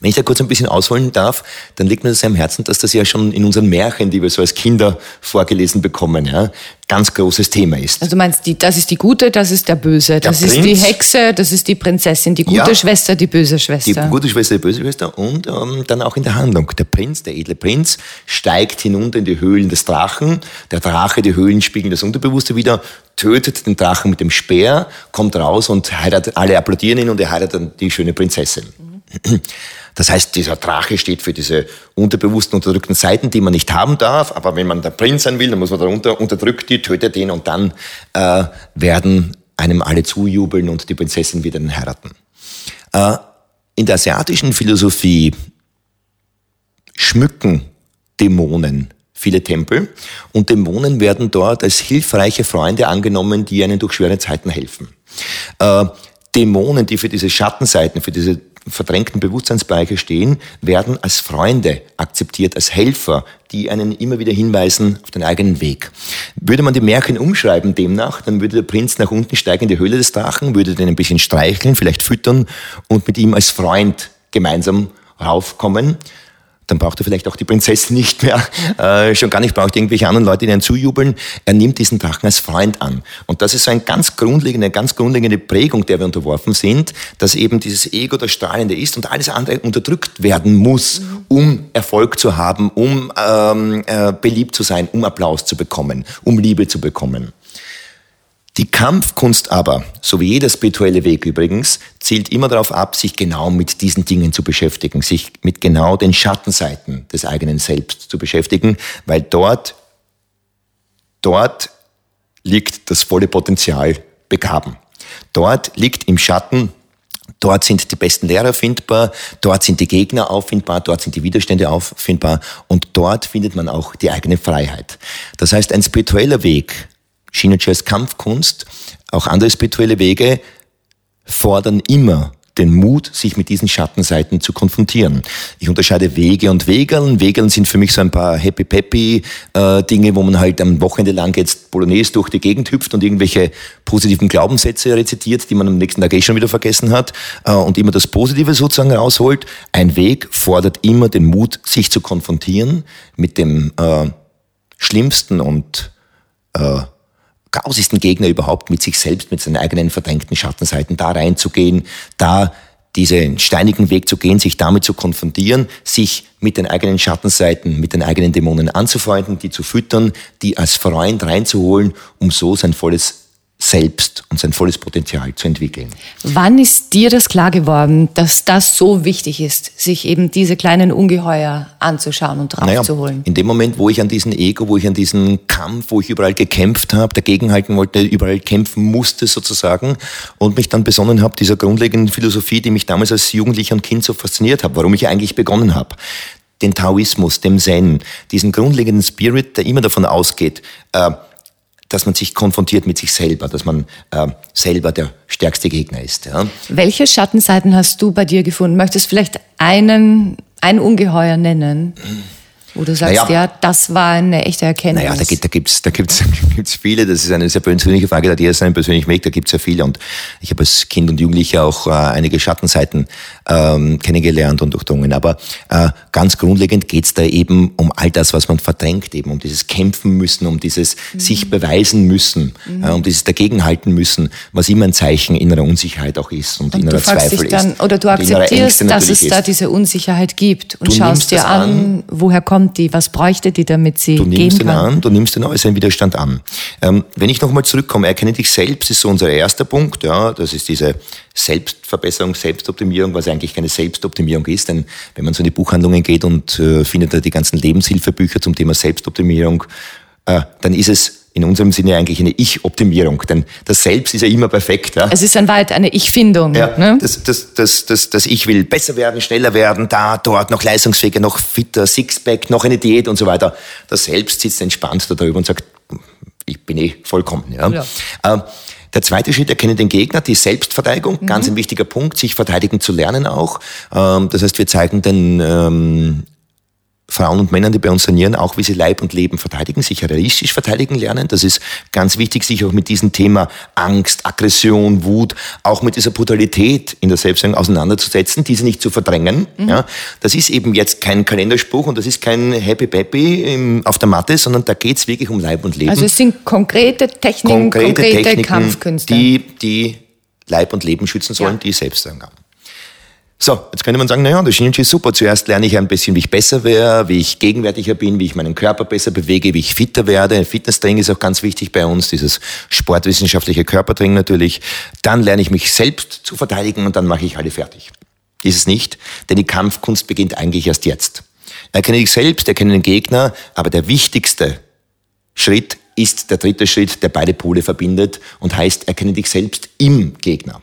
Wenn ich da kurz ein bisschen ausholen darf, dann liegt mir das am Herzen, dass das ja schon in unseren Märchen, die wir so als Kinder vorgelesen bekommen, ja, ganz großes Thema ist. Also du meinst, die, das ist die Gute, das ist der Böse, das der ist die Hexe, das ist die Prinzessin, die gute ja, Schwester, die böse Schwester. Die gute Schwester, die böse Schwester und ähm, dann auch in der Handlung. Der Prinz, der edle Prinz, steigt hinunter in die Höhlen des Drachen. Der Drache, die Höhlen spiegeln das Unterbewusste wieder, tötet den Drachen mit dem Speer, kommt raus und heiratet, alle applaudieren ihn und er heiratet dann die schöne Prinzessin. Mhm. Das heißt, dieser Drache steht für diese unterbewussten, unterdrückten Seiten, die man nicht haben darf. Aber wenn man der Prinz sein will, dann muss man darunter, unterdrückt die, tötet ihn und dann äh, werden einem alle zujubeln und die Prinzessin wieder heiraten. Äh, in der asiatischen Philosophie schmücken Dämonen viele Tempel und Dämonen werden dort als hilfreiche Freunde angenommen, die einen durch schwere Zeiten helfen. Äh, Dämonen, die für diese Schattenseiten, für diese verdrängten Bewusstseinsbereiche stehen, werden als Freunde akzeptiert, als Helfer, die einen immer wieder hinweisen auf den eigenen Weg. Würde man die Märchen umschreiben demnach, dann würde der Prinz nach unten steigen in die Höhle des Drachen, würde den ein bisschen streicheln, vielleicht füttern und mit ihm als Freund gemeinsam raufkommen dann braucht er vielleicht auch die Prinzessin nicht mehr, äh, schon gar nicht braucht irgendwelche anderen Leute, die ihn zujubeln. Er nimmt diesen Drachen als Freund an. Und das ist so eine ganz grundlegende, ganz grundlegende Prägung, der wir unterworfen sind, dass eben dieses Ego das Strahlende ist und alles andere unterdrückt werden muss, um Erfolg zu haben, um ähm, äh, beliebt zu sein, um Applaus zu bekommen, um Liebe zu bekommen. Die Kampfkunst aber, so wie jeder spirituelle Weg übrigens, zielt immer darauf ab, sich genau mit diesen Dingen zu beschäftigen, sich mit genau den Schattenseiten des eigenen Selbst zu beschäftigen, weil dort, dort liegt das volle Potenzial begraben. Dort liegt im Schatten Dort sind die besten Lehrer findbar, dort sind die Gegner auffindbar, dort sind die Widerstände auffindbar und dort findet man auch die eigene Freiheit. Das heißt, ein spiritueller Weg Shinnoji als Kampfkunst, auch andere spirituelle Wege fordern immer den Mut, sich mit diesen Schattenseiten zu konfrontieren. Ich unterscheide Wege und Wegeln. Wegeln sind für mich so ein paar happy-peppy äh, Dinge, wo man halt am Wochenende lang jetzt Bolognese durch die Gegend hüpft und irgendwelche positiven Glaubenssätze rezitiert, die man am nächsten Tag eh schon wieder vergessen hat äh, und immer das Positive sozusagen rausholt. Ein Weg fordert immer den Mut, sich zu konfrontieren mit dem äh, Schlimmsten und äh, grausigsten Gegner überhaupt mit sich selbst, mit seinen eigenen verdrängten Schattenseiten da reinzugehen, da diesen steinigen Weg zu gehen, sich damit zu konfrontieren, sich mit den eigenen Schattenseiten, mit den eigenen Dämonen anzufreunden, die zu füttern, die als Freund reinzuholen, um so sein volles selbst und sein volles Potenzial zu entwickeln. Wann ist dir das klar geworden, dass das so wichtig ist, sich eben diese kleinen Ungeheuer anzuschauen und draufzuholen? Naja, in dem Moment, wo ich an diesen Ego, wo ich an diesen Kampf, wo ich überall gekämpft habe, dagegenhalten wollte, überall kämpfen musste sozusagen und mich dann besonnen habe, dieser grundlegenden Philosophie, die mich damals als Jugendlicher und Kind so fasziniert hat, warum ich eigentlich begonnen habe den Taoismus, dem Zen, diesen grundlegenden Spirit, der immer davon ausgeht, äh, dass man sich konfrontiert mit sich selber, dass man äh, selber der stärkste Gegner ist. Ja. Welche Schattenseiten hast du bei dir gefunden? Möchtest vielleicht einen, ein Ungeheuer nennen? Wo du sagst, naja, ja, das war eine echte Erkenntnis. Naja, da, gibt, da gibt's da gibt's, gibt's viele, das ist eine sehr persönliche Frage, da jeder seinen persönlichen Weg, da gibt's ja viele und ich habe als Kind und Jugendlicher auch äh, einige Schattenseiten ähm, kennengelernt und durchdrungen, aber äh, ganz grundlegend geht's da eben um all das, was man verdrängt, eben um dieses Kämpfen müssen, um dieses mhm. sich beweisen müssen, mhm. äh, um dieses dagegenhalten müssen, was immer ein Zeichen innerer Unsicherheit auch ist und, und innerer Zweifel dann, ist. Oder du akzeptierst, dass es da diese Unsicherheit gibt und du schaust dir an, an, woher kommt kommt die? Was bräuchte die, damit sie du nimmst gehen kann? an, du nimmst den äußeren Widerstand an. Ähm, wenn ich nochmal zurückkomme, erkenne dich selbst, ist so unser erster Punkt. Ja, das ist diese Selbstverbesserung, Selbstoptimierung, was eigentlich keine Selbstoptimierung ist. Denn wenn man so in die Buchhandlungen geht und äh, findet da die ganzen Lebenshilfebücher zum Thema Selbstoptimierung, äh, dann ist es in unserem Sinne eigentlich eine Ich-Optimierung, denn das Selbst ist ja immer perfekt. Ja? Es ist ein weit eine Ich-Findung. Ja, ne? das, das, das, das, das Ich will besser werden, schneller werden, da, dort, noch leistungsfähiger, noch fitter, Sixpack, noch eine Diät und so weiter. Das Selbst sitzt entspannt da drüber und sagt, ich bin eh vollkommen. Ja? ja. Ähm, der zweite Schritt, erkenne den Gegner, die Selbstverteidigung, mhm. ganz ein wichtiger Punkt, sich verteidigen zu lernen auch. Ähm, das heißt, wir zeigen den ähm, Frauen und Männern, die bei uns trainieren, auch wie sie Leib und Leben verteidigen, sich realistisch verteidigen lernen. Das ist ganz wichtig, sich auch mit diesem Thema Angst, Aggression, Wut, auch mit dieser Brutalität in der Selbstständigung auseinanderzusetzen, diese nicht zu verdrängen. Mhm. Ja, das ist eben jetzt kein Kalenderspruch und das ist kein Happy Peppy auf der Matte, sondern da geht es wirklich um Leib und Leben. Also es sind konkrete Techniken, konkrete, konkrete Techniken, Kampfkünste. Die, die Leib und Leben schützen sollen, ja. die Selbstständigung haben. So, jetzt könnte man sagen, naja, das Shinji ist super. Zuerst lerne ich ein bisschen, wie ich besser wäre, wie ich gegenwärtiger bin, wie ich meinen Körper besser bewege, wie ich fitter werde. Fitnesstraining ist auch ganz wichtig bei uns, dieses sportwissenschaftliche Körpertraining natürlich. Dann lerne ich mich selbst zu verteidigen und dann mache ich alle fertig. Ist es nicht, denn die Kampfkunst beginnt eigentlich erst jetzt. Erkenne dich selbst, erkenne den Gegner, aber der wichtigste Schritt ist der dritte Schritt, der beide Pole verbindet und heißt, erkenne dich selbst im Gegner.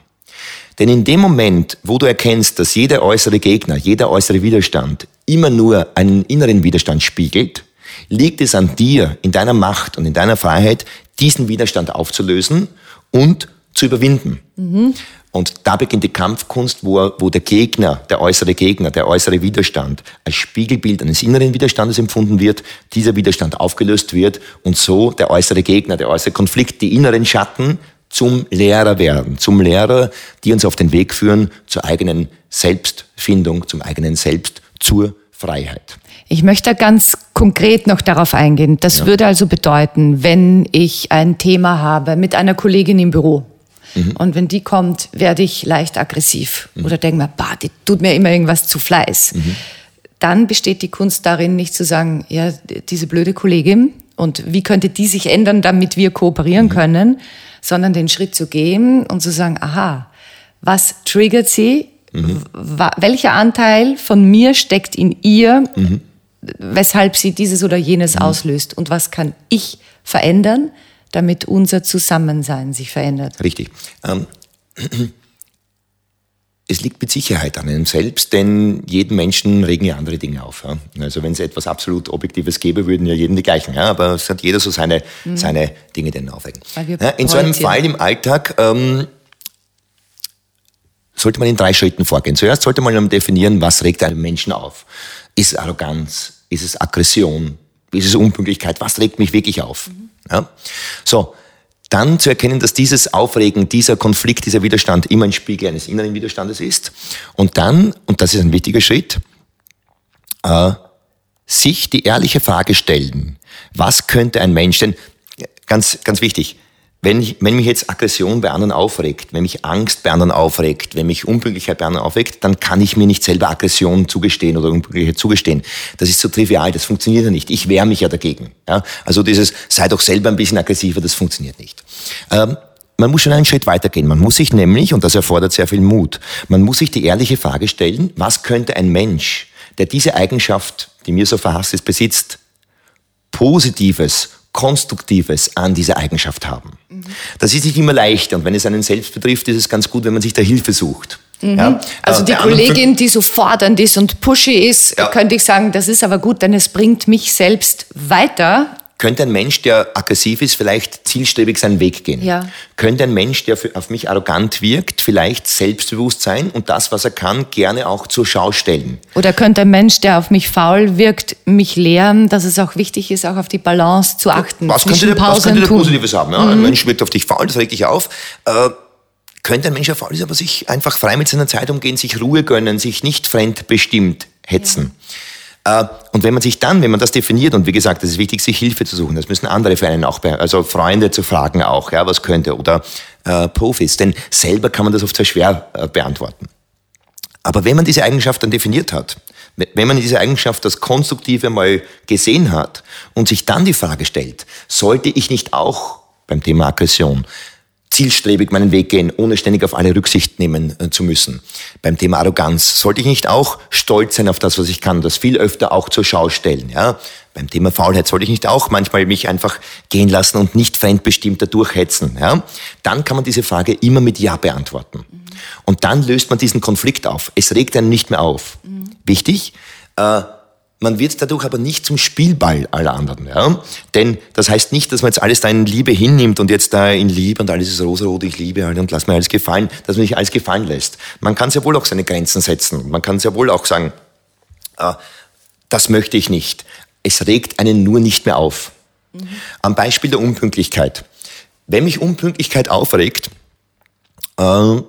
Denn in dem Moment, wo du erkennst, dass jeder äußere Gegner, jeder äußere Widerstand immer nur einen inneren Widerstand spiegelt, liegt es an dir, in deiner Macht und in deiner Freiheit, diesen Widerstand aufzulösen und zu überwinden. Mhm. Und da beginnt die Kampfkunst, wo, wo der Gegner, der äußere Gegner, der äußere Widerstand als Spiegelbild eines inneren Widerstandes empfunden wird, dieser Widerstand aufgelöst wird und so der äußere Gegner, der äußere Konflikt, die inneren Schatten zum Lehrer werden, zum Lehrer, die uns auf den Weg führen zur eigenen Selbstfindung, zum eigenen Selbst, zur Freiheit. Ich möchte ganz konkret noch darauf eingehen. Das ja. würde also bedeuten, wenn ich ein Thema habe mit einer Kollegin im Büro mhm. und wenn die kommt, werde ich leicht aggressiv mhm. oder denke mir, bah, die tut mir immer irgendwas zu Fleiß. Mhm. Dann besteht die Kunst darin, nicht zu sagen, ja, diese blöde Kollegin und wie könnte die sich ändern, damit wir kooperieren mhm. können, sondern den Schritt zu gehen und zu sagen, aha, was triggert sie? Mhm. Welcher Anteil von mir steckt in ihr, mhm. weshalb sie dieses oder jenes mhm. auslöst? Und was kann ich verändern, damit unser Zusammensein sich verändert? Richtig. Ähm es liegt mit Sicherheit an einem selbst, denn jeden Menschen regen ja andere Dinge auf. Ja? Also wenn es etwas absolut Objektives gäbe, würden ja jeden die gleichen. Ja? Aber es hat jeder so seine, mhm. seine Dinge, die ihn aufregen. Ja, in so einem Fall im Alltag ähm, sollte man in drei Schritten vorgehen. Zuerst sollte man definieren, was regt einen Menschen auf. Ist es Arroganz? Ist es Aggression? Ist es Unpünktlichkeit? Was regt mich wirklich auf? Mhm. So, dann zu erkennen, dass dieses Aufregen, dieser Konflikt, dieser Widerstand immer ein Spiegel eines inneren Widerstandes ist. Und dann, und das ist ein wichtiger Schritt, äh, sich die ehrliche Frage stellen, was könnte ein Mensch, denn ganz, ganz wichtig, wenn, ich, wenn mich jetzt Aggression bei anderen aufregt, wenn mich Angst bei anderen aufregt, wenn mich Unpünktlichkeit bei anderen aufregt, dann kann ich mir nicht selber Aggression zugestehen oder Unpünktlichkeit zugestehen. Das ist so trivial, das funktioniert ja nicht. Ich wehre mich ja dagegen. Ja? Also dieses, sei doch selber ein bisschen aggressiver, das funktioniert nicht. Ähm, man muss schon einen Schritt weitergehen. Man muss sich nämlich, und das erfordert sehr viel Mut, man muss sich die ehrliche Frage stellen, was könnte ein Mensch, der diese Eigenschaft, die mir so verhasst ist, besitzt, Positives Konstruktives an dieser Eigenschaft haben. Mhm. Das ist nicht immer leicht und wenn es einen selbst betrifft, ist es ganz gut, wenn man sich da Hilfe sucht. Mhm. Ja? Also die Kollegin, die so fordernd ist und pushy ist, ja. könnte ich sagen, das ist aber gut, denn es bringt mich selbst weiter könnte ein Mensch, der aggressiv ist, vielleicht zielstrebig seinen Weg gehen? Ja. Könnte ein Mensch, der auf mich arrogant wirkt, vielleicht selbstbewusst sein und das, was er kann, gerne auch zur Schau stellen? Oder könnte ein Mensch, der auf mich faul wirkt, mich lehren, dass es auch wichtig ist, auch auf die Balance zu achten? Was könnte der, was könnte der Positives haben? Ja? Mhm. Ein Mensch wirkt auf dich faul, das regt dich auf. Äh, könnte ein Mensch, der faul ist, aber sich einfach frei mit seiner Zeit umgehen, sich Ruhe gönnen, sich nicht fremdbestimmt hetzen? Ja. Äh, und wenn man sich dann, wenn man das definiert, und wie gesagt, es ist wichtig, sich Hilfe zu suchen, das müssen andere für auch, also Freunde zu fragen auch, ja, was könnte, oder äh, Profis, denn selber kann man das oft sehr schwer äh, beantworten. Aber wenn man diese Eigenschaft dann definiert hat, wenn man diese Eigenschaft, das Konstruktive mal gesehen hat und sich dann die Frage stellt, sollte ich nicht auch beim Thema Aggression zielstrebig meinen Weg gehen, ohne ständig auf alle Rücksicht nehmen äh, zu müssen. Beim Thema Arroganz sollte ich nicht auch stolz sein auf das, was ich kann, das viel öfter auch zur Schau stellen. Ja? Beim Thema Faulheit sollte ich nicht auch manchmal mich einfach gehen lassen und nicht fremdbestimmt dadurch hetzen. Ja? Dann kann man diese Frage immer mit Ja beantworten. Mhm. Und dann löst man diesen Konflikt auf. Es regt einen nicht mehr auf. Mhm. Wichtig, äh, man wird dadurch aber nicht zum Spielball aller anderen. Ja? Denn das heißt nicht, dass man jetzt alles da in Liebe hinnimmt und jetzt da in Liebe und alles ist rosarot, ich liebe alle und lass mir alles gefallen, dass man nicht alles gefallen lässt. Man kann sehr wohl auch seine Grenzen setzen. Man kann sehr wohl auch sagen, äh, das möchte ich nicht. Es regt einen nur nicht mehr auf. Mhm. Am Beispiel der Unpünktlichkeit. Wenn mich Unpünktlichkeit aufregt, äh,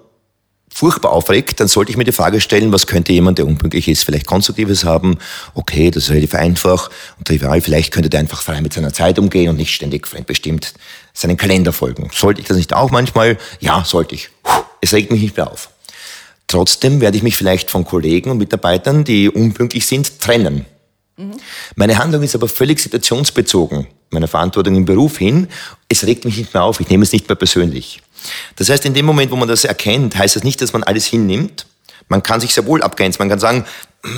furchtbar aufregt, dann sollte ich mir die Frage stellen, was könnte jemand, der unpünktlich ist, vielleicht Konstruktives haben? Okay, das ist relativ einfach und trivial. Vielleicht könnte der einfach frei mit seiner Zeit umgehen und nicht ständig fremdbestimmt seinen Kalender folgen. Sollte ich das nicht auch manchmal? Ja, sollte ich. Es regt mich nicht mehr auf. Trotzdem werde ich mich vielleicht von Kollegen und Mitarbeitern, die unpünktlich sind, trennen. Mhm. Meine Handlung ist aber völlig situationsbezogen, meiner Verantwortung im Beruf hin. Es regt mich nicht mehr auf, ich nehme es nicht mehr persönlich. Das heißt, in dem Moment, wo man das erkennt, heißt das nicht, dass man alles hinnimmt. Man kann sich sehr wohl abgrenzen. Man kann sagen,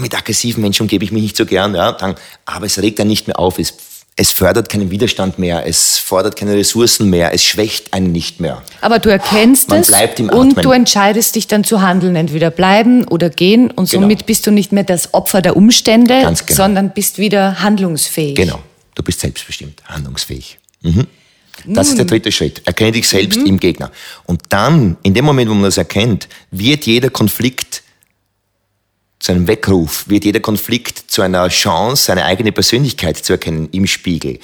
mit aggressiven Menschen umgebe ich mich nicht so gern, ja, dann, aber es regt dann nicht mehr auf. Es es fördert keinen Widerstand mehr, es fordert keine Ressourcen mehr, es schwächt einen nicht mehr. Aber du erkennst Man es und du entscheidest dich dann zu handeln, entweder bleiben oder gehen und genau. somit bist du nicht mehr das Opfer der Umstände, genau. sondern bist wieder handlungsfähig. Genau, du bist selbstbestimmt, handlungsfähig. Mhm. Das ist der dritte Schritt. Erkenne dich selbst mhm. im Gegner. Und dann, in dem Moment, wo man das erkennt, wird jeder Konflikt zu einem Weckruf, wird jeder Konflikt zu einer Chance, seine eigene Persönlichkeit zu erkennen im Spiegel.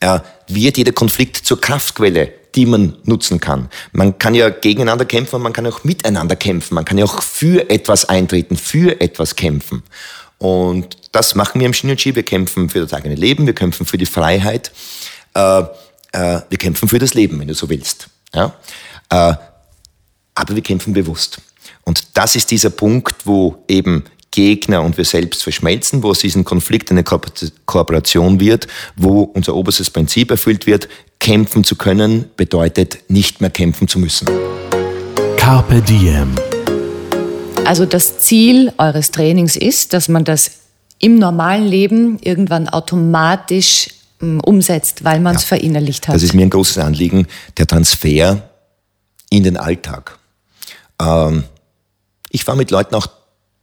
Äh, wird jeder Konflikt zur Kraftquelle, die man nutzen kann. Man kann ja gegeneinander kämpfen, man kann auch miteinander kämpfen, man kann ja auch für etwas eintreten, für etwas kämpfen. Und das machen wir im Shinuchi. Wir kämpfen für das eigene Leben, wir kämpfen für die Freiheit, äh, äh, wir kämpfen für das Leben, wenn du so willst. Ja? Äh, aber wir kämpfen bewusst. Und das ist dieser Punkt, wo eben Gegner und wir selbst verschmelzen, wo aus diesem Konflikt eine Ko Kooperation wird, wo unser oberstes Prinzip erfüllt wird, kämpfen zu können bedeutet nicht mehr kämpfen zu müssen. Carpe Diem. Also das Ziel eures Trainings ist, dass man das im normalen Leben irgendwann automatisch umsetzt, weil man es ja, verinnerlicht hat. Das ist mir ein großes Anliegen, der Transfer in den Alltag. Ähm, ich fahre mit Leuten auch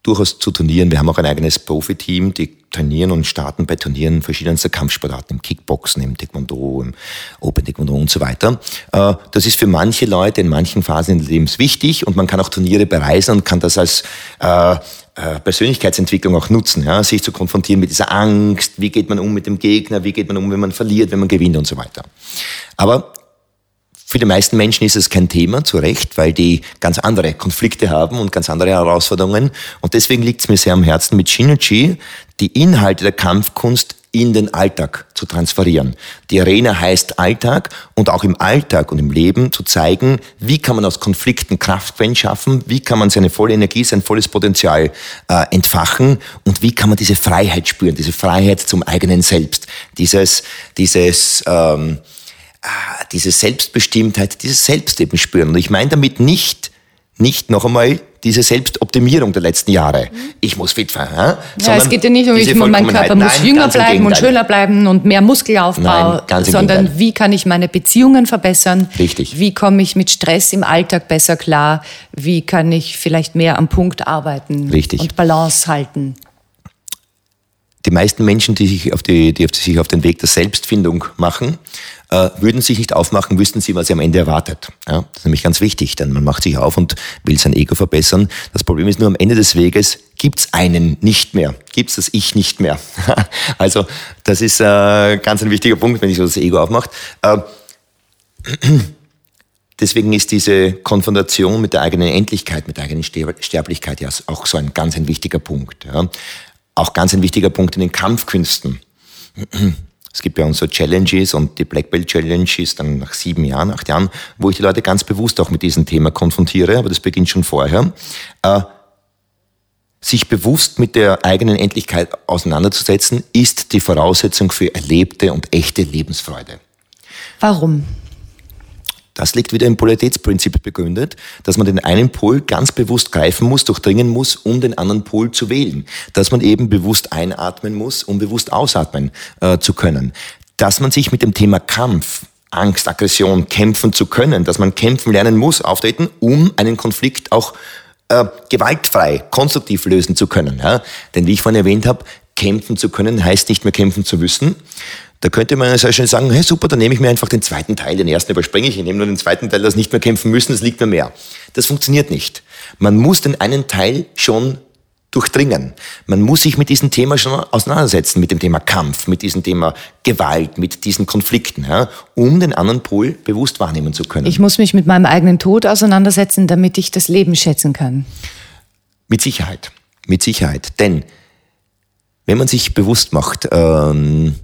durchaus zu Turnieren. Wir haben auch ein eigenes Profiteam, die trainieren und starten bei Turnieren verschiedenster Kampfsportarten, im Kickboxen, im Taekwondo, im Open Taekwondo und so weiter. Äh, das ist für manche Leute in manchen Phasen des Lebens wichtig und man kann auch Turniere bereisen und kann das als äh, Persönlichkeitsentwicklung auch nutzen, ja, sich zu konfrontieren mit dieser Angst, wie geht man um mit dem Gegner, wie geht man um, wenn man verliert, wenn man gewinnt und so weiter. Aber für die meisten Menschen ist es kein Thema, zu Recht, weil die ganz andere Konflikte haben und ganz andere Herausforderungen. Und deswegen liegt es mir sehr am Herzen, mit Shinichi die Inhalte der Kampfkunst in den Alltag zu transferieren. Die Arena heißt Alltag und auch im Alltag und im Leben zu zeigen, wie kann man aus Konflikten Kraftquellen schaffen, wie kann man seine volle Energie, sein volles Potenzial äh, entfachen und wie kann man diese Freiheit spüren, diese Freiheit zum eigenen Selbst, dieses, dieses ähm, Ah, diese Selbstbestimmtheit, dieses Selbstleben spüren. Und ich meine damit nicht, nicht noch einmal diese Selbstoptimierung der letzten Jahre. Ich muss fit sein. Ja, ja es geht ja nicht um, ich, mein Körper muss Nein, jünger bleiben und schöner bleiben und mehr Muskelaufbau, Nein, sondern wie kann ich meine Beziehungen verbessern? Richtig. Wie komme ich mit Stress im Alltag besser klar? Wie kann ich vielleicht mehr am Punkt arbeiten Richtig. und Balance halten? Die meisten Menschen, die sich auf, die, die sich auf den Weg der Selbstfindung machen, äh, würden sich nicht aufmachen, wüssten sie, was sie am Ende erwartet. Ja, das ist nämlich ganz wichtig, denn man macht sich auf und will sein Ego verbessern. Das Problem ist nur, am Ende des Weges gibt's einen nicht mehr, gibt's das Ich nicht mehr. also das ist äh, ganz ein wichtiger Punkt, wenn sich so das Ego aufmacht. Äh, Deswegen ist diese Konfrontation mit der eigenen Endlichkeit, mit der eigenen Sterblichkeit ja auch so ein ganz ein wichtiger Punkt. Ja auch ganz ein wichtiger Punkt in den Kampfkünsten. Es gibt bei uns so Challenges und die Black Belt Challenge ist dann nach sieben Jahren, acht Jahren, wo ich die Leute ganz bewusst auch mit diesem Thema konfrontiere, aber das beginnt schon vorher. Äh, sich bewusst mit der eigenen Endlichkeit auseinanderzusetzen, ist die Voraussetzung für erlebte und echte Lebensfreude. Warum? Das liegt wieder im Polaritätsprinzip begründet, dass man den einen Pol ganz bewusst greifen muss, durchdringen muss, um den anderen Pol zu wählen. Dass man eben bewusst einatmen muss, um bewusst ausatmen äh, zu können. Dass man sich mit dem Thema Kampf, Angst, Aggression kämpfen zu können, dass man kämpfen lernen muss, auftreten, um einen Konflikt auch äh, gewaltfrei, konstruktiv lösen zu können. Ja? Denn wie ich vorhin erwähnt habe, kämpfen zu können heißt nicht mehr kämpfen zu müssen, da könnte man sehr schön sagen, hey super, dann nehme ich mir einfach den zweiten Teil, den ersten überspringe ich, ich nehme nur den zweiten Teil, das nicht mehr kämpfen müssen, das liegt mir mehr. Das funktioniert nicht. Man muss den einen Teil schon durchdringen. Man muss sich mit diesem Thema schon auseinandersetzen, mit dem Thema Kampf, mit diesem Thema Gewalt, mit diesen Konflikten, ja, um den anderen Pol bewusst wahrnehmen zu können. Ich muss mich mit meinem eigenen Tod auseinandersetzen, damit ich das Leben schätzen kann. Mit Sicherheit, mit Sicherheit. Denn wenn man sich bewusst macht, ähm,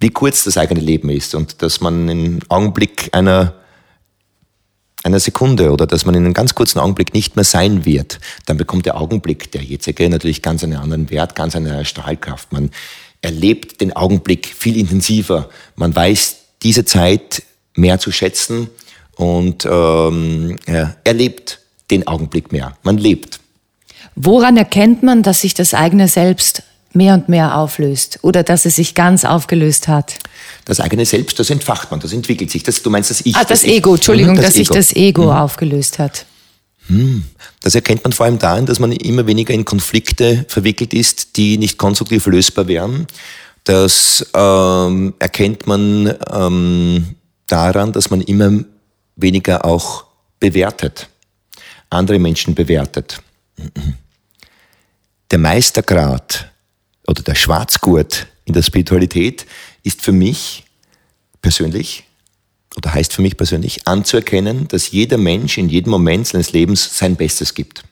wie kurz das eigene Leben ist und dass man im Augenblick einer einer Sekunde oder dass man in einem ganz kurzen Augenblick nicht mehr sein wird, dann bekommt der Augenblick, der jetzige, natürlich ganz einen anderen Wert, ganz eine Strahlkraft. Man erlebt den Augenblick viel intensiver. Man weiß diese Zeit mehr zu schätzen und ähm, ja, erlebt den Augenblick mehr. Man lebt. Woran erkennt man, dass sich das eigene Selbst mehr und mehr auflöst oder dass es sich ganz aufgelöst hat? Das eigene Selbst, das entfacht man, das entwickelt sich. Das, du meinst das Ich. Ah, das, das Ego, ich. Entschuldigung, mhm, das dass Ego. sich das Ego mhm. aufgelöst hat. Hm. Das erkennt man vor allem daran, dass man immer weniger in Konflikte verwickelt ist, die nicht konstruktiv lösbar wären. Das ähm, erkennt man ähm, daran, dass man immer weniger auch bewertet, andere Menschen bewertet. Der Meistergrad oder der Schwarzgurt in der Spiritualität ist für mich persönlich oder heißt für mich persönlich anzuerkennen, dass jeder Mensch in jedem Moment seines Lebens sein Bestes gibt.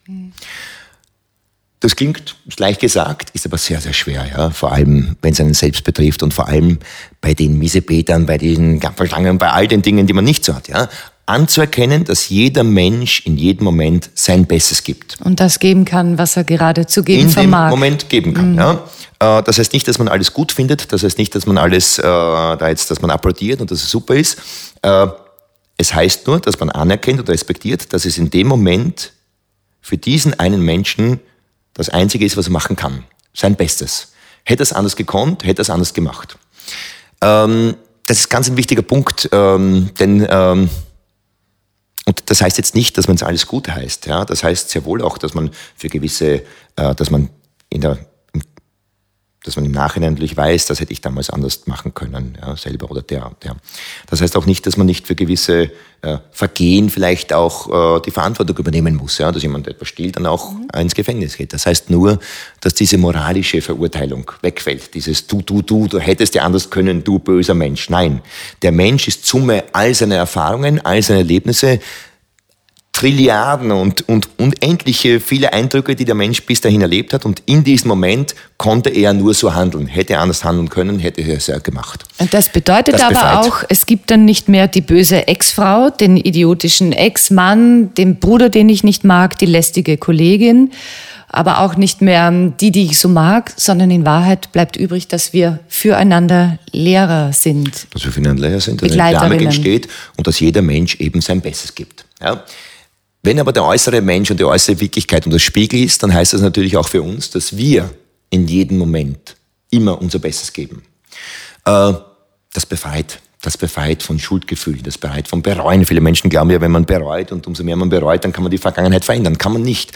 Das klingt leicht gesagt, ist aber sehr, sehr schwer, ja. Vor allem, wenn es einen selbst betrifft und vor allem bei den Miesebetern, bei den Gapfelstangen, bei all den Dingen, die man nicht so hat, ja anzuerkennen, dass jeder Mensch in jedem Moment sein Bestes gibt. Und das geben kann, was er gerade zu geben in vermag. In dem Moment geben kann. Mhm. Ja. Äh, das heißt nicht, dass man alles gut findet, das heißt nicht, dass man alles äh, da jetzt, dass man applaudiert und dass es super ist. Äh, es heißt nur, dass man anerkennt und respektiert, dass es in dem Moment für diesen einen Menschen das Einzige ist, was er machen kann. Sein Bestes. Hätte es anders gekonnt, hätte es anders gemacht. Ähm, das ist ganz ein wichtiger Punkt, ähm, denn ähm, und das heißt jetzt nicht, dass man es alles gut heißt. Ja? Das heißt sehr wohl auch, dass man für gewisse, äh, dass man in der dass man im Nachhinein natürlich weiß, das hätte ich damals anders machen können, ja, selber oder der, der. Das heißt auch nicht, dass man nicht für gewisse äh, Vergehen vielleicht auch äh, die Verantwortung übernehmen muss, ja, dass jemand etwas stiehlt, dann auch mhm. ins Gefängnis geht. Das heißt nur, dass diese moralische Verurteilung wegfällt. Dieses du, du, du, du hättest ja anders können, du böser Mensch. Nein, der Mensch ist Summe all seiner Erfahrungen, all seiner Erlebnisse, Trilliarden und, und unendliche viele Eindrücke, die der Mensch bis dahin erlebt hat. Und in diesem Moment konnte er nur so handeln. Hätte er anders handeln können, hätte er es ja gemacht. Und das bedeutet das aber befreit. auch, es gibt dann nicht mehr die böse Ex-Frau, den idiotischen Ex-Mann, den Bruder, den ich nicht mag, die lästige Kollegin, aber auch nicht mehr die, die ich so mag, sondern in Wahrheit bleibt übrig, dass wir füreinander Lehrer sind. Dass wir füreinander Lehrer sind, dass eine Dynamik entsteht und dass jeder Mensch eben sein Bestes gibt. Ja? Wenn aber der äußere Mensch und die äußere Wirklichkeit und das Spiegel ist, dann heißt das natürlich auch für uns, dass wir in jedem Moment immer unser Bestes geben. Äh, das befreit. Das befreit von Schuldgefühlen, das befreit von Bereuen. Viele Menschen glauben ja, wenn man bereut und umso mehr man bereut, dann kann man die Vergangenheit verändern. Kann man nicht.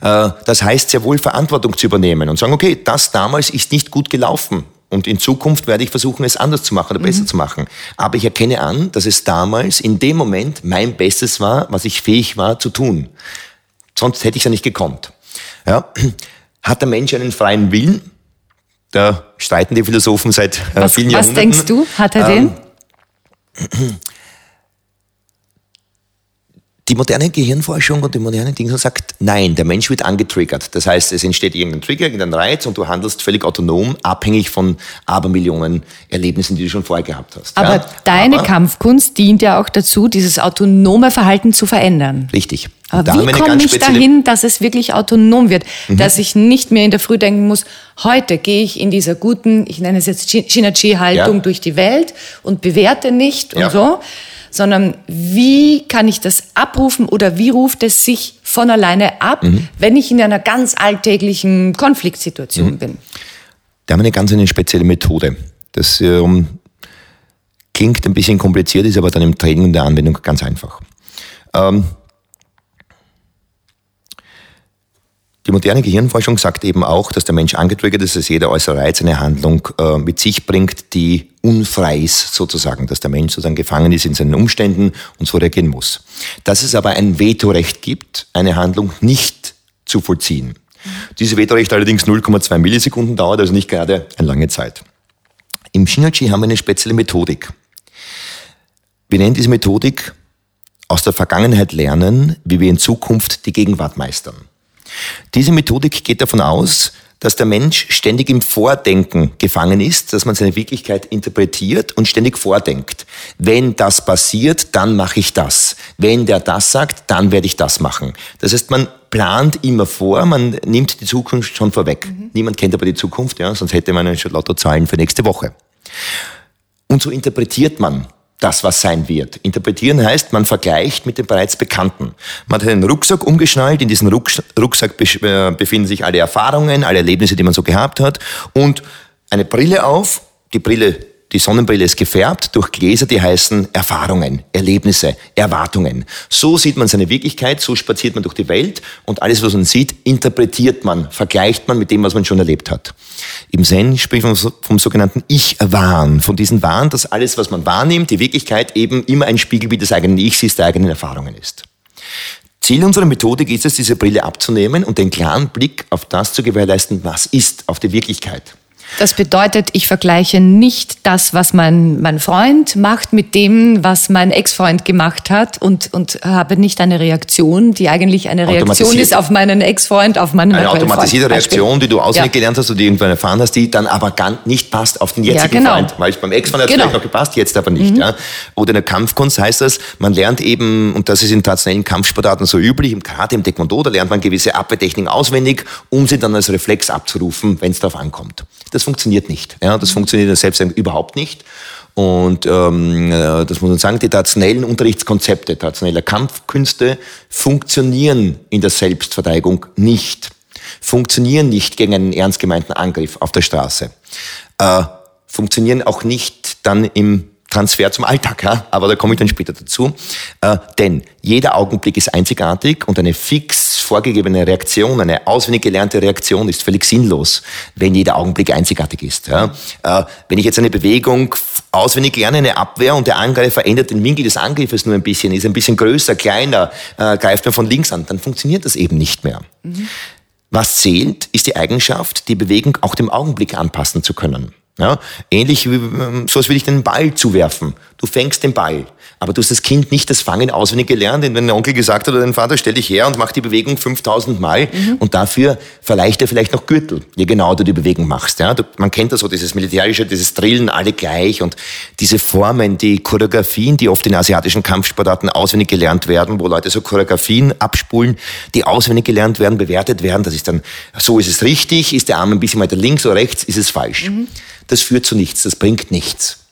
Äh, das heißt sehr wohl Verantwortung zu übernehmen und sagen, okay, das damals ist nicht gut gelaufen. Und in Zukunft werde ich versuchen, es anders zu machen oder besser mhm. zu machen. Aber ich erkenne an, dass es damals in dem Moment mein Bestes war, was ich fähig war zu tun. Sonst hätte ich es ja nicht gekonnt. Ja. Hat der Mensch einen freien Willen? Da streiten die Philosophen seit äh, was, vielen Jahrhunderten. Was denkst du? Hat er den? Die moderne Gehirnforschung und die moderne Dinge sagt, nein, der Mensch wird angetriggert. Das heißt, es entsteht irgendein Trigger, irgendein Reiz und du handelst völlig autonom, abhängig von Abermillionen Erlebnissen, die du schon vorher gehabt hast. Aber ja? deine Aber, Kampfkunst dient ja auch dazu, dieses autonome Verhalten zu verändern. Richtig. Aber wie komme ich dahin, dass es wirklich autonom wird? Mhm. Dass ich nicht mehr in der Früh denken muss, heute gehe ich in dieser guten, ich nenne es jetzt Shinachi-Haltung ja. durch die Welt und bewerte nicht ja. und so sondern wie kann ich das abrufen oder wie ruft es sich von alleine ab, mhm. wenn ich in einer ganz alltäglichen Konfliktsituation mhm. bin? Da haben wir eine ganz eine spezielle Methode. Das ähm, klingt ein bisschen kompliziert, ist aber dann im Training und der Anwendung ganz einfach. Ähm, Die moderne Gehirnforschung sagt eben auch, dass der Mensch angetriggert ist, dass jeder äußere Reiz eine Handlung äh, mit sich bringt, die unfrei ist, sozusagen, dass der Mensch sozusagen gefangen ist in seinen Umständen und so reagieren muss. Dass es aber ein Vetorecht gibt, eine Handlung nicht zu vollziehen. Diese Vetorecht allerdings 0,2 Millisekunden dauert, also nicht gerade eine lange Zeit. Im Shinyachi haben wir eine spezielle Methodik. Wir nennen diese Methodik aus der Vergangenheit lernen, wie wir in Zukunft die Gegenwart meistern. Diese Methodik geht davon aus, dass der Mensch ständig im Vordenken gefangen ist, dass man seine Wirklichkeit interpretiert und ständig vordenkt. Wenn das passiert, dann mache ich das. Wenn der das sagt, dann werde ich das machen. Das heißt, man plant immer vor, man nimmt die Zukunft schon vorweg. Mhm. Niemand kennt aber die Zukunft, ja, sonst hätte man schon lauter Zahlen für nächste Woche. Und so interpretiert man das, was sein wird. Interpretieren heißt, man vergleicht mit dem bereits Bekannten. Man hat einen Rucksack umgeschnallt, in diesem Rucksack äh, befinden sich alle Erfahrungen, alle Erlebnisse, die man so gehabt hat und eine Brille auf. Die Brille die Sonnenbrille ist gefärbt durch Gläser, die heißen Erfahrungen, Erlebnisse, Erwartungen. So sieht man seine Wirklichkeit, so spaziert man durch die Welt und alles, was man sieht, interpretiert man, vergleicht man mit dem, was man schon erlebt hat. Im Zen spricht man vom sogenannten Ich-Wahn, von diesem Wahn, dass alles, was man wahrnimmt, die Wirklichkeit eben immer ein Spiegelbild des eigenen Ichs ist, der eigenen Erfahrungen ist. Ziel unserer Methodik ist es, diese Brille abzunehmen und den klaren Blick auf das zu gewährleisten, was ist, auf die Wirklichkeit. Das bedeutet, ich vergleiche nicht das, was mein, mein Freund macht, mit dem, was mein Ex-Freund gemacht hat und, und habe nicht eine Reaktion, die eigentlich eine Reaktion ist auf meinen Ex-Freund, auf meinen Eine automatisierte Reaktion, die du auswendig ja. gelernt hast oder irgendwann erfahren hast, die dann aber gar nicht passt auf den jetzigen ja, genau. Freund. Weil beim Ex-Freund hat genau. vielleicht noch gepasst, jetzt aber nicht. Mhm. Ja. Oder in der Kampfkunst heißt das, man lernt eben, und das ist in traditionellen Kampfsportarten so üblich, im Karate, im Taekwondo, da lernt man gewisse Abwehrtechniken auswendig, um sie dann als Reflex abzurufen, wenn es darauf ankommt. Das funktioniert nicht. Ja, das funktioniert in selbst überhaupt nicht. Und ähm, äh, das muss man sagen, die traditionellen Unterrichtskonzepte, traditionelle Kampfkünste funktionieren in der Selbstverteidigung nicht. Funktionieren nicht gegen einen ernst gemeinten Angriff auf der Straße. Äh, funktionieren auch nicht dann im Transfer zum Alltag, ja? aber da komme ich dann später dazu. Äh, denn jeder Augenblick ist einzigartig und eine fix vorgegebene Reaktion, eine auswendig gelernte Reaktion ist völlig sinnlos, wenn jeder Augenblick einzigartig ist. Ja? Äh, wenn ich jetzt eine Bewegung auswendig lerne, eine Abwehr und der Angreifer verändert den Winkel des Angriffes nur ein bisschen, ist ein bisschen größer, kleiner, äh, greift mir von links an, dann funktioniert das eben nicht mehr. Mhm. Was zählt, ist die Eigenschaft, die Bewegung auch dem Augenblick anpassen zu können. Ja, ähnlich wie, ähm, so als würde ich den Ball zuwerfen. Du fängst den Ball. Aber du hast das Kind nicht das Fangen auswendig gelernt, wenn dein Onkel gesagt hat oder dein Vater, stell dich her und mach die Bewegung 5000 Mal mhm. und dafür verleicht er vielleicht noch Gürtel, je genau du die Bewegung machst. Ja, du, man kennt das so, dieses militärische, dieses Drillen, alle gleich und diese Formen, die Choreografien, die oft in asiatischen Kampfsportarten auswendig gelernt werden, wo Leute so Choreografien abspulen, die auswendig gelernt werden, bewertet werden, das ist dann, so ist es richtig, ist der Arm ein bisschen weiter links oder rechts, ist es falsch. Mhm. Das führt zu nichts, das bringt nichts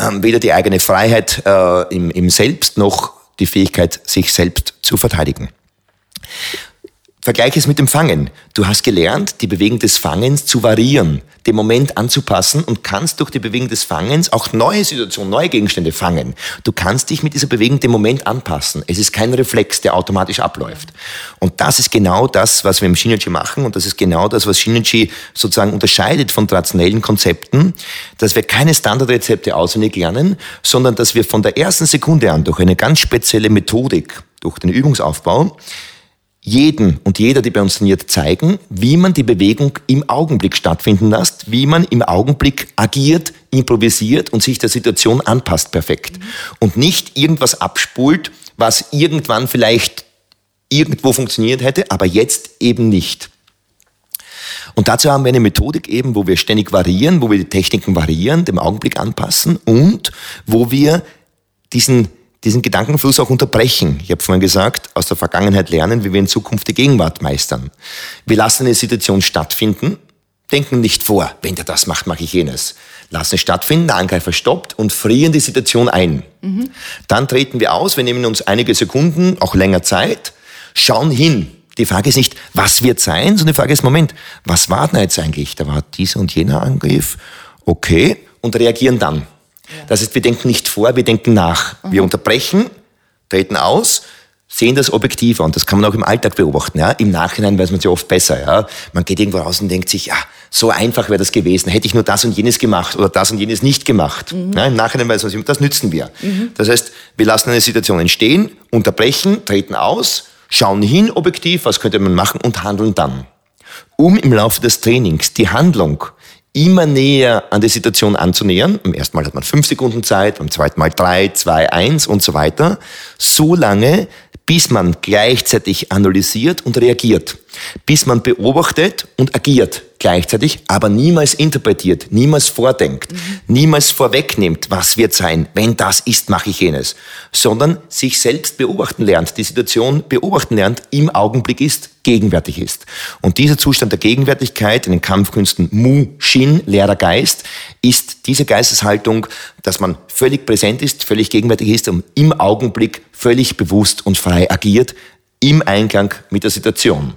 ähm, weder die eigene Freiheit äh, im, im Selbst noch die Fähigkeit, sich selbst zu verteidigen. Vergleich es mit dem Fangen. Du hast gelernt, die Bewegung des Fangens zu variieren, den Moment anzupassen und kannst durch die Bewegung des Fangens auch neue Situationen, neue Gegenstände fangen. Du kannst dich mit dieser Bewegung dem Moment anpassen. Es ist kein Reflex, der automatisch abläuft. Und das ist genau das, was wir im Shinichi machen und das ist genau das, was Shinichi sozusagen unterscheidet von traditionellen Konzepten, dass wir keine Standardrezepte auswendig lernen, sondern dass wir von der ersten Sekunde an durch eine ganz spezielle Methodik, durch den Übungsaufbau, jeden und jeder, die bei uns trainiert, zeigen, wie man die Bewegung im Augenblick stattfinden lässt, wie man im Augenblick agiert, improvisiert und sich der Situation anpasst perfekt. Mhm. Und nicht irgendwas abspult, was irgendwann vielleicht irgendwo funktioniert hätte, aber jetzt eben nicht. Und dazu haben wir eine Methodik eben, wo wir ständig variieren, wo wir die Techniken variieren, dem Augenblick anpassen und wo wir diesen diesen Gedankenfluss auch unterbrechen. Ich habe vorhin gesagt, aus der Vergangenheit lernen, wie wir in Zukunft die Gegenwart meistern. Wir lassen eine Situation stattfinden, denken nicht vor, wenn der das macht, mache ich jenes. Lassen es stattfinden, der Angreifer stoppt und frieren die Situation ein. Mhm. Dann treten wir aus, wir nehmen uns einige Sekunden, auch länger Zeit, schauen hin. Die Frage ist nicht, was wird sein, sondern die Frage ist, Moment, was war denn jetzt eigentlich? Da war dieser und jener Angriff. Okay. Und reagieren dann. Das heißt, wir denken nicht vor, wir denken nach. Mhm. Wir unterbrechen, treten aus, sehen das objektiver und das kann man auch im Alltag beobachten. Ja? Im Nachhinein weiß man es ja oft besser. Ja? Man geht irgendwo raus und denkt sich, ja, so einfach wäre das gewesen. Hätte ich nur das und jenes gemacht oder das und jenes nicht gemacht. Mhm. Ja, Im Nachhinein weiß man, das nützen wir. Mhm. Das heißt, wir lassen eine Situation entstehen, unterbrechen, treten aus, schauen hin objektiv, was könnte man machen und handeln dann. um im Laufe des Trainings die Handlung immer näher an die Situation anzunähern. Am ersten Mal hat man fünf Sekunden Zeit, beim zweiten Mal drei, zwei, eins und so weiter. So lange, bis man gleichzeitig analysiert und reagiert. Bis man beobachtet und agiert gleichzeitig, aber niemals interpretiert, niemals vordenkt, mhm. niemals vorwegnimmt, was wird sein, wenn das ist, mache ich jenes, sondern sich selbst beobachten lernt, die Situation beobachten lernt, im Augenblick ist, gegenwärtig ist. Und dieser Zustand der Gegenwärtigkeit in den Kampfkünsten Mu Shin, leerer Geist, ist diese Geisteshaltung, dass man völlig präsent ist, völlig gegenwärtig ist und im Augenblick völlig bewusst und frei agiert, im Einklang mit der Situation.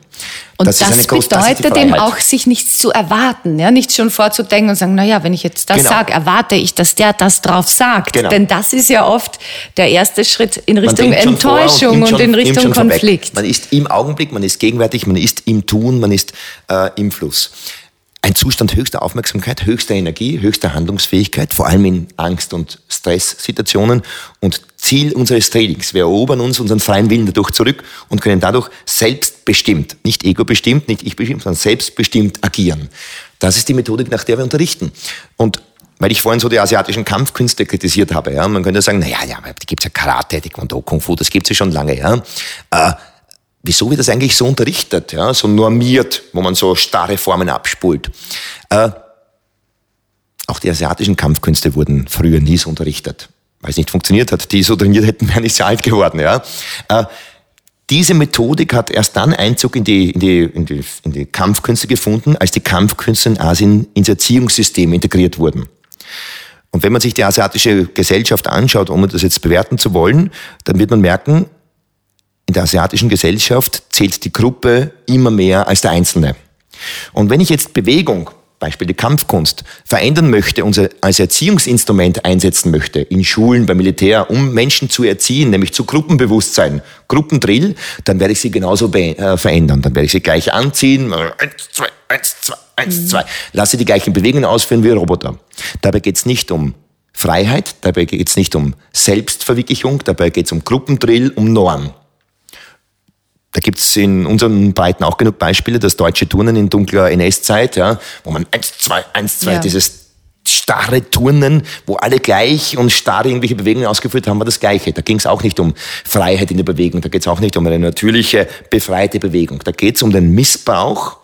Und das, das bedeutet eben auch, sich nichts zu erwarten, ja, nicht schon vorzudenken und sagen, na ja, wenn ich jetzt das genau. sage, erwarte ich, dass der das drauf sagt. Genau. Denn das ist ja oft der erste Schritt in Richtung Enttäuschung und, und, in Richtung Konflikt. Man ist im Augenblick, man ist gegenwärtig, man ist im Tun, man ist äh, im Fluss ein Zustand höchster Aufmerksamkeit, höchster Energie, höchster Handlungsfähigkeit, vor allem in Angst- und Stresssituationen. Und Ziel unseres Trainings. Wir erobern uns unseren freien Willen dadurch zurück und können dadurch selbstbestimmt, nicht ego-bestimmt, nicht ich-bestimmt, sondern selbstbestimmt agieren. Das ist die Methodik, nach der wir unterrichten. Und weil ich vorhin so die asiatischen Kampfkünste kritisiert habe, ja, man könnte sagen, naja, ja, die gibt's ja Karate, Taekwondo, Kung Fu, das gibt's ja schon lange, ja. Äh, wieso wird das eigentlich so unterrichtet, ja, so normiert, wo man so starre Formen abspult. Äh, auch die asiatischen Kampfkünste wurden früher nie so unterrichtet, weil es nicht funktioniert hat. Die so trainiert hätten, wären nicht so alt geworden. Ja. Äh, diese Methodik hat erst dann Einzug in die, in, die, in, die, in die Kampfkünste gefunden, als die Kampfkünste in Asien ins Erziehungssystem integriert wurden. Und wenn man sich die asiatische Gesellschaft anschaut, um das jetzt bewerten zu wollen, dann wird man merken, in der asiatischen Gesellschaft zählt die Gruppe immer mehr als der Einzelne. Und wenn ich jetzt Bewegung, Beispiel die Kampfkunst, verändern möchte und als Erziehungsinstrument einsetzen möchte, in Schulen, beim Militär, um Menschen zu erziehen, nämlich zu Gruppenbewusstsein, Gruppendrill, dann werde ich sie genauso äh, verändern. Dann werde ich sie gleich anziehen, eins, zwei, eins, zwei, eins, mhm. zwei, lasse die gleichen Bewegungen ausführen wie Roboter. Dabei geht es nicht um Freiheit, dabei geht es nicht um Selbstverwirklichung, dabei geht es um Gruppendrill, um Norm. Da gibt's in unseren Breiten auch genug Beispiele, das deutsche Turnen in dunkler NS-Zeit, ja, wo man eins, zwei, eins, zwei, ja. dieses starre Turnen, wo alle gleich und starr irgendwelche Bewegungen ausgeführt haben, war das Gleiche. Da ging es auch nicht um Freiheit in der Bewegung, da geht es auch nicht um eine natürliche, befreite Bewegung. Da geht es um den Missbrauch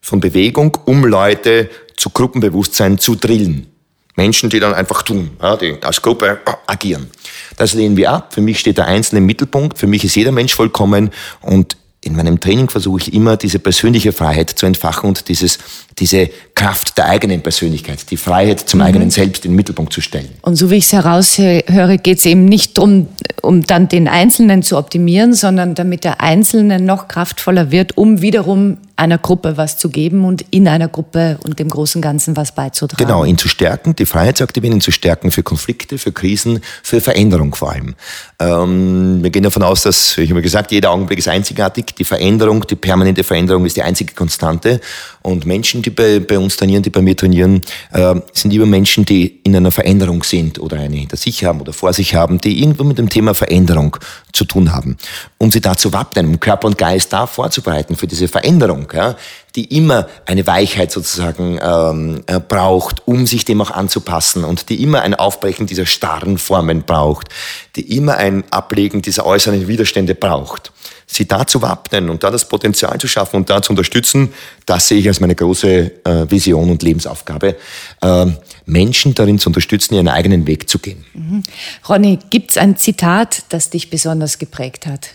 von Bewegung, um Leute zu Gruppenbewusstsein zu drillen. Menschen, die dann einfach tun, ja, die als Gruppe agieren. Das lehnen wir ab. Für mich steht der Einzelne im Mittelpunkt. Für mich ist jeder Mensch vollkommen und in meinem Training versuche ich immer, diese persönliche Freiheit zu entfachen und dieses, diese Kraft der eigenen Persönlichkeit, die Freiheit zum mhm. eigenen Selbst in den Mittelpunkt zu stellen. Und so wie ich es heraushöre, geht es eben nicht darum, um dann den Einzelnen zu optimieren, sondern damit der Einzelne noch kraftvoller wird, um wiederum einer Gruppe was zu geben und in einer Gruppe und dem großen Ganzen was beizutragen. Genau, ihn zu stärken, die Freiheit zu stärken für Konflikte, für Krisen, für Veränderung vor allem. Ähm, wir gehen davon aus, dass, ich habe gesagt, jeder Augenblick ist einzigartig. Die Veränderung, die permanente Veränderung ist die einzige Konstante. Und Menschen, die bei, bei uns trainieren, die bei mir trainieren, äh, sind immer Menschen, die in einer Veränderung sind oder eine hinter sich haben oder vor sich haben, die irgendwo mit dem Thema Veränderung zu tun haben. Um sie dazu wappnen, um Körper und Geist da vorzubereiten für diese Veränderung, ja, die immer eine Weichheit sozusagen ähm, äh, braucht, um sich dem auch anzupassen und die immer ein Aufbrechen dieser starren Formen braucht, die immer ein Ablegen dieser äußeren Widerstände braucht sie da zu wappnen und da das Potenzial zu schaffen und da zu unterstützen, das sehe ich als meine große äh, Vision und Lebensaufgabe, äh, Menschen darin zu unterstützen, ihren eigenen Weg zu gehen. Mhm. Ronny, gibt es ein Zitat, das dich besonders geprägt hat?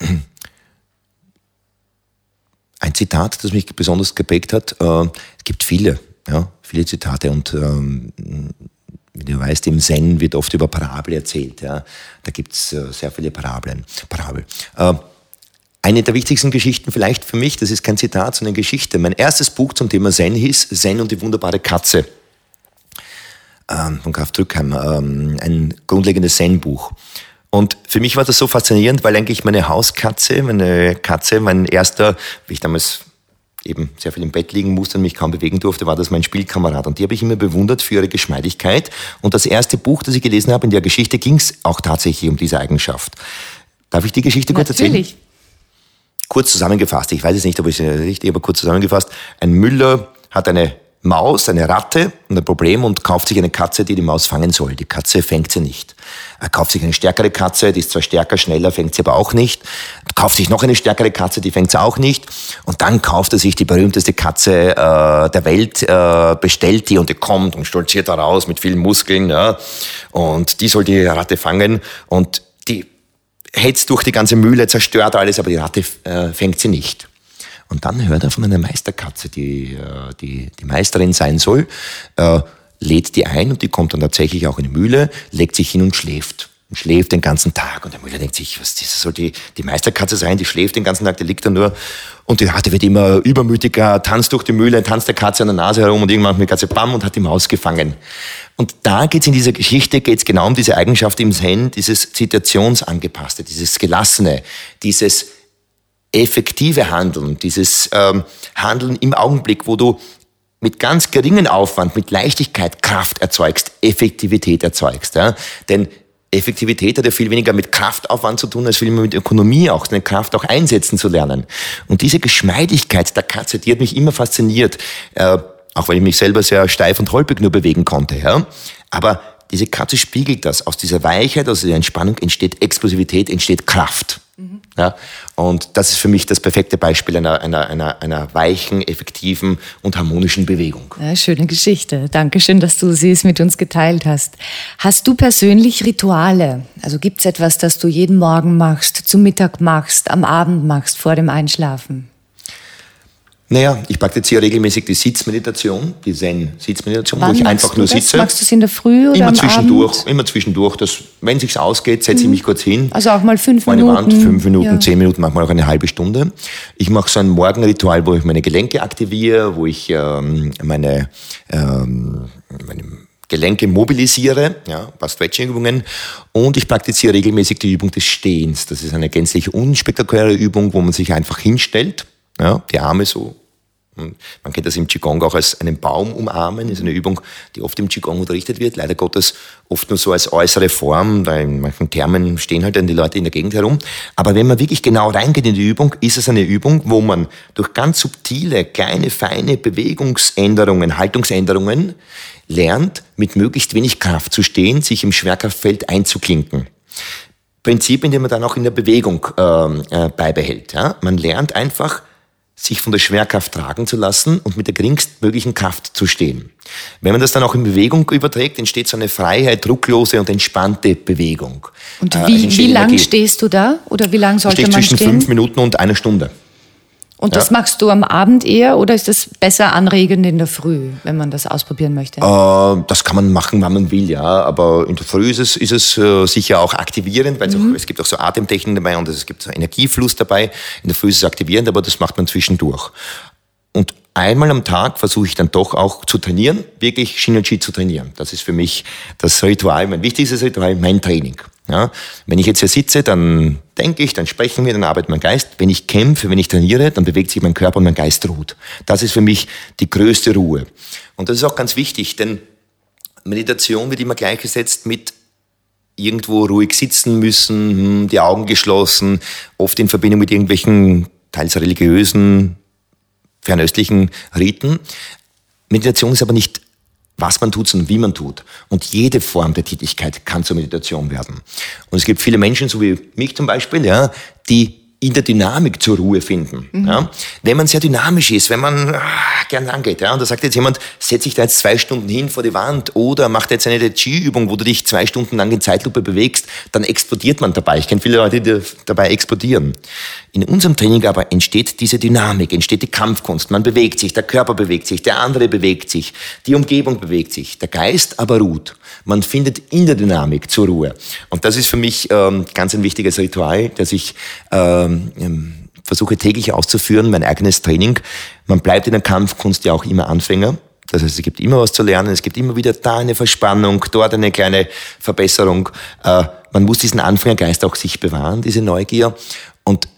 Ein Zitat, das mich besonders geprägt hat, äh, es gibt viele, ja, viele Zitate und ähm, du weißt, im Zen wird oft über Parabel erzählt. Ja. Da gibt's äh, sehr viele Parabeln. Parabel. Äh, eine der wichtigsten Geschichten vielleicht für mich, das ist kein Zitat, sondern Geschichte. Mein erstes Buch zum Thema Zen hieß Zen und die wunderbare Katze ähm, von Graf Drückheim. Ähm, ein grundlegendes Zen-Buch. Und für mich war das so faszinierend, weil eigentlich meine Hauskatze, meine Katze, mein erster, wie ich damals eben sehr viel im Bett liegen musste und mich kaum bewegen durfte, war das mein Spielkamerad. Und die habe ich immer bewundert für ihre Geschmeidigkeit. Und das erste Buch, das ich gelesen habe in der Geschichte, ging es auch tatsächlich um diese Eigenschaft. Darf ich die Geschichte kurz erzählen? Natürlich. kurz zusammengefasst, ich weiß es nicht, ob ich es richtig, aber kurz zusammengefasst, ein Müller hat eine Maus, eine Ratte und ein Problem und kauft sich eine Katze, die die Maus fangen soll. Die Katze fängt sie nicht. Er kauft sich eine stärkere Katze, die ist zwar stärker, schneller, fängt sie aber auch nicht. Kauft sich noch eine stärkere Katze, die fängt sie auch nicht. Und dann kauft er sich die berühmteste Katze äh, der Welt, äh, bestellt die und die kommt und stolziert da raus mit vielen Muskeln. Ja. Und die soll die Ratte fangen und die hetzt durch die ganze Mühle, zerstört alles, aber die Ratte äh, fängt sie nicht. Und dann hört er von einer Meisterkatze, die äh, die, die Meisterin sein soll, äh, lädt die ein und die kommt dann tatsächlich auch in die Mühle, legt sich hin und schläft. Und schläft den ganzen Tag. Und der Müller denkt sich, was das soll die, die Meisterkatze sein, die schläft den ganzen Tag, die liegt da nur. Und die Ratte wird immer übermütiger, tanzt durch die Mühle, tanzt der Katze an der Nase herum und irgendwann macht die Katze bam und hat die Maus gefangen. Und da geht's in dieser Geschichte geht's genau um diese Eigenschaft im Zen, dieses Situationsangepasste, dieses Gelassene, dieses effektive Handeln, dieses ähm, Handeln im Augenblick, wo du mit ganz geringen Aufwand, mit Leichtigkeit Kraft erzeugst, Effektivität erzeugst. Ja? Denn Effektivität hat ja viel weniger mit Kraftaufwand zu tun, als viel mehr mit Ökonomie auch, seine Kraft auch einsetzen zu lernen. Und diese Geschmeidigkeit der Katze, die hat mich immer fasziniert, äh, auch weil ich mich selber sehr steif und holprig nur bewegen konnte. Ja? Aber diese Katze spiegelt das. Aus dieser Weichheit, aus dieser Entspannung entsteht Explosivität, entsteht Kraft. Mhm. Ja, und das ist für mich das perfekte Beispiel einer, einer, einer, einer weichen, effektiven und harmonischen Bewegung. Ja, schöne Geschichte. Dankeschön, dass du sie mit uns geteilt hast. Hast du persönlich Rituale? Also gibt es etwas, das du jeden Morgen machst, zum Mittag machst, am Abend machst, vor dem Einschlafen? Naja, ich praktiziere regelmäßig die Sitzmeditation, die Zen-Sitzmeditation, wo ich einfach nur das? sitze. Machst du es in der Früh oder Immer zwischendurch, Abend? immer zwischendurch. Das, wenn es sich ausgeht, setze ich Mhm. mich kurz hin. Also auch mal fünf Meine Minuten. Wand, fünf Minuten, Ja. zehn Minuten, manchmal auch eine halbe Stunde. Ich mache so ein Morgenritual, wo ich meine Gelenke aktiviere, wo ich ähm, meine, ähm, meine Gelenke mobilisiere, ja, ein paar Stretching-Übungen. Und ich praktiziere regelmäßig die Übung des Stehens. Das ist eine gänzlich unspektakuläre Übung, wo man sich einfach hinstellt, ja, die Arme so Man kennt das im Qigong auch als einen Baum umarmen, das ist eine Übung, die oft im Qigong unterrichtet wird, leider Gottes oft nur so als äußere Form, da in manchen Thermen stehen halt dann die Leute in der Gegend herum. Aber wenn man wirklich genau reingeht in die Übung, ist es eine Übung, wo man durch ganz subtile, kleine, feine Bewegungsänderungen, Haltungsänderungen lernt, mit möglichst wenig Kraft zu stehen, sich im Schwerkraftfeld einzuklinken. Prinzip, in dem man dann auch in der Bewegung ähm, äh, beibehält. Ja? Man lernt einfach, sich von der Schwerkraft tragen zu lassen und mit der geringstmöglichen Kraft zu stehen. Wenn man das dann auch in Bewegung überträgt, entsteht so eine Freiheit, drucklose und entspannte Bewegung. Und Äh, wie, entsteht wie lang Energie. stehst du da? Oder wie lang Ich sollte man zwischen stehen? fünf Minuten und einer Stunde. Und das Ja. machst du am Abend eher oder ist das besser anregend in der Früh, wenn man das ausprobieren möchte? Äh, das kann man machen, wann man will, ja. Aber in der Früh ist es, ist es äh, sicher auch aktivierend, weil es, auch, es gibt auch so Atemtechniken dabei und es gibt so Energiefluss dabei. In der Früh ist es aktivierend, aber das macht man zwischendurch. Und einmal am Tag versuche ich dann doch auch zu trainieren, wirklich Shinji zu trainieren. Das ist für mich das Ritual, mein wichtigstes Ritual, mein Training. Ja, wenn ich jetzt hier sitze, dann denke ich, dann sprechen wir, dann arbeitet mein Geist. Wenn ich kämpfe, wenn ich trainiere, dann bewegt sich mein Körper und mein Geist ruht. Das ist für mich die größte Ruhe. Und das ist auch ganz wichtig, denn Meditation wird immer gleichgesetzt mit irgendwo ruhig sitzen müssen, hm, die Augen geschlossen, oft in Verbindung mit irgendwelchen teils religiösen, fernöstlichen Riten. Meditation ist aber nicht, was man tut, sondern wie man tut. Und jede Form der Tätigkeit kann zur Meditation werden. Und es gibt viele Menschen, so wie mich zum Beispiel, ja, die in der Dynamik zur Ruhe finden. Ja. Wenn man sehr dynamisch ist, wenn man ah, gern angeht, ja, und da sagt jetzt jemand, setz dich da jetzt zwei Stunden hin vor die Wand oder mach da jetzt eine Tai Chi-Übung, wo du dich zwei Stunden lang in Zeitlupe bewegst, dann explodiert man dabei. Ich kenne viele Leute, die dabei explodieren. In unserem Training aber entsteht diese Dynamik, entsteht die Kampfkunst. Man bewegt sich, der Körper bewegt sich, der andere bewegt sich, die Umgebung bewegt sich, der Geist aber ruht. Man findet in der Dynamik zur Ruhe. Und das ist für mich ähm, ganz ein wichtiges Ritual, das ich ähm, ähm, versuche täglich auszuführen, mein eigenes Training. Man bleibt in der Kampfkunst ja auch immer Anfänger. Das heißt, es gibt immer was zu lernen, es gibt immer wieder da eine Verspannung, dort eine kleine Verbesserung. Äh, man muss diesen Anfängergeist auch sich bewahren, diese Neugier. Und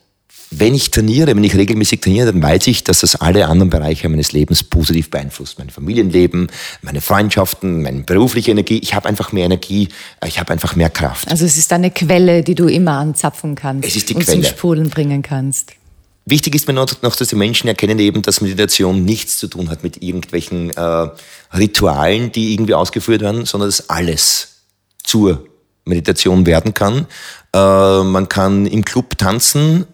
wenn ich trainiere, wenn ich regelmäßig trainiere, dann weiß ich, dass das alle anderen Bereiche meines Lebens positiv beeinflusst. Mein Familienleben, meine Freundschaften, meine berufliche Energie. Ich habe einfach mehr Energie, ich habe einfach mehr Kraft. Also es ist eine Quelle, die du immer anzapfen kannst Es ist die und Quelle. zum Sprudeln bringen kannst. Wichtig ist mir noch, noch, dass die Menschen erkennen eben, dass Meditation nichts zu tun hat mit irgendwelchen äh, Ritualen, die irgendwie ausgeführt werden, sondern dass alles zur Meditation werden kann. Äh, man kann im Club tanzen,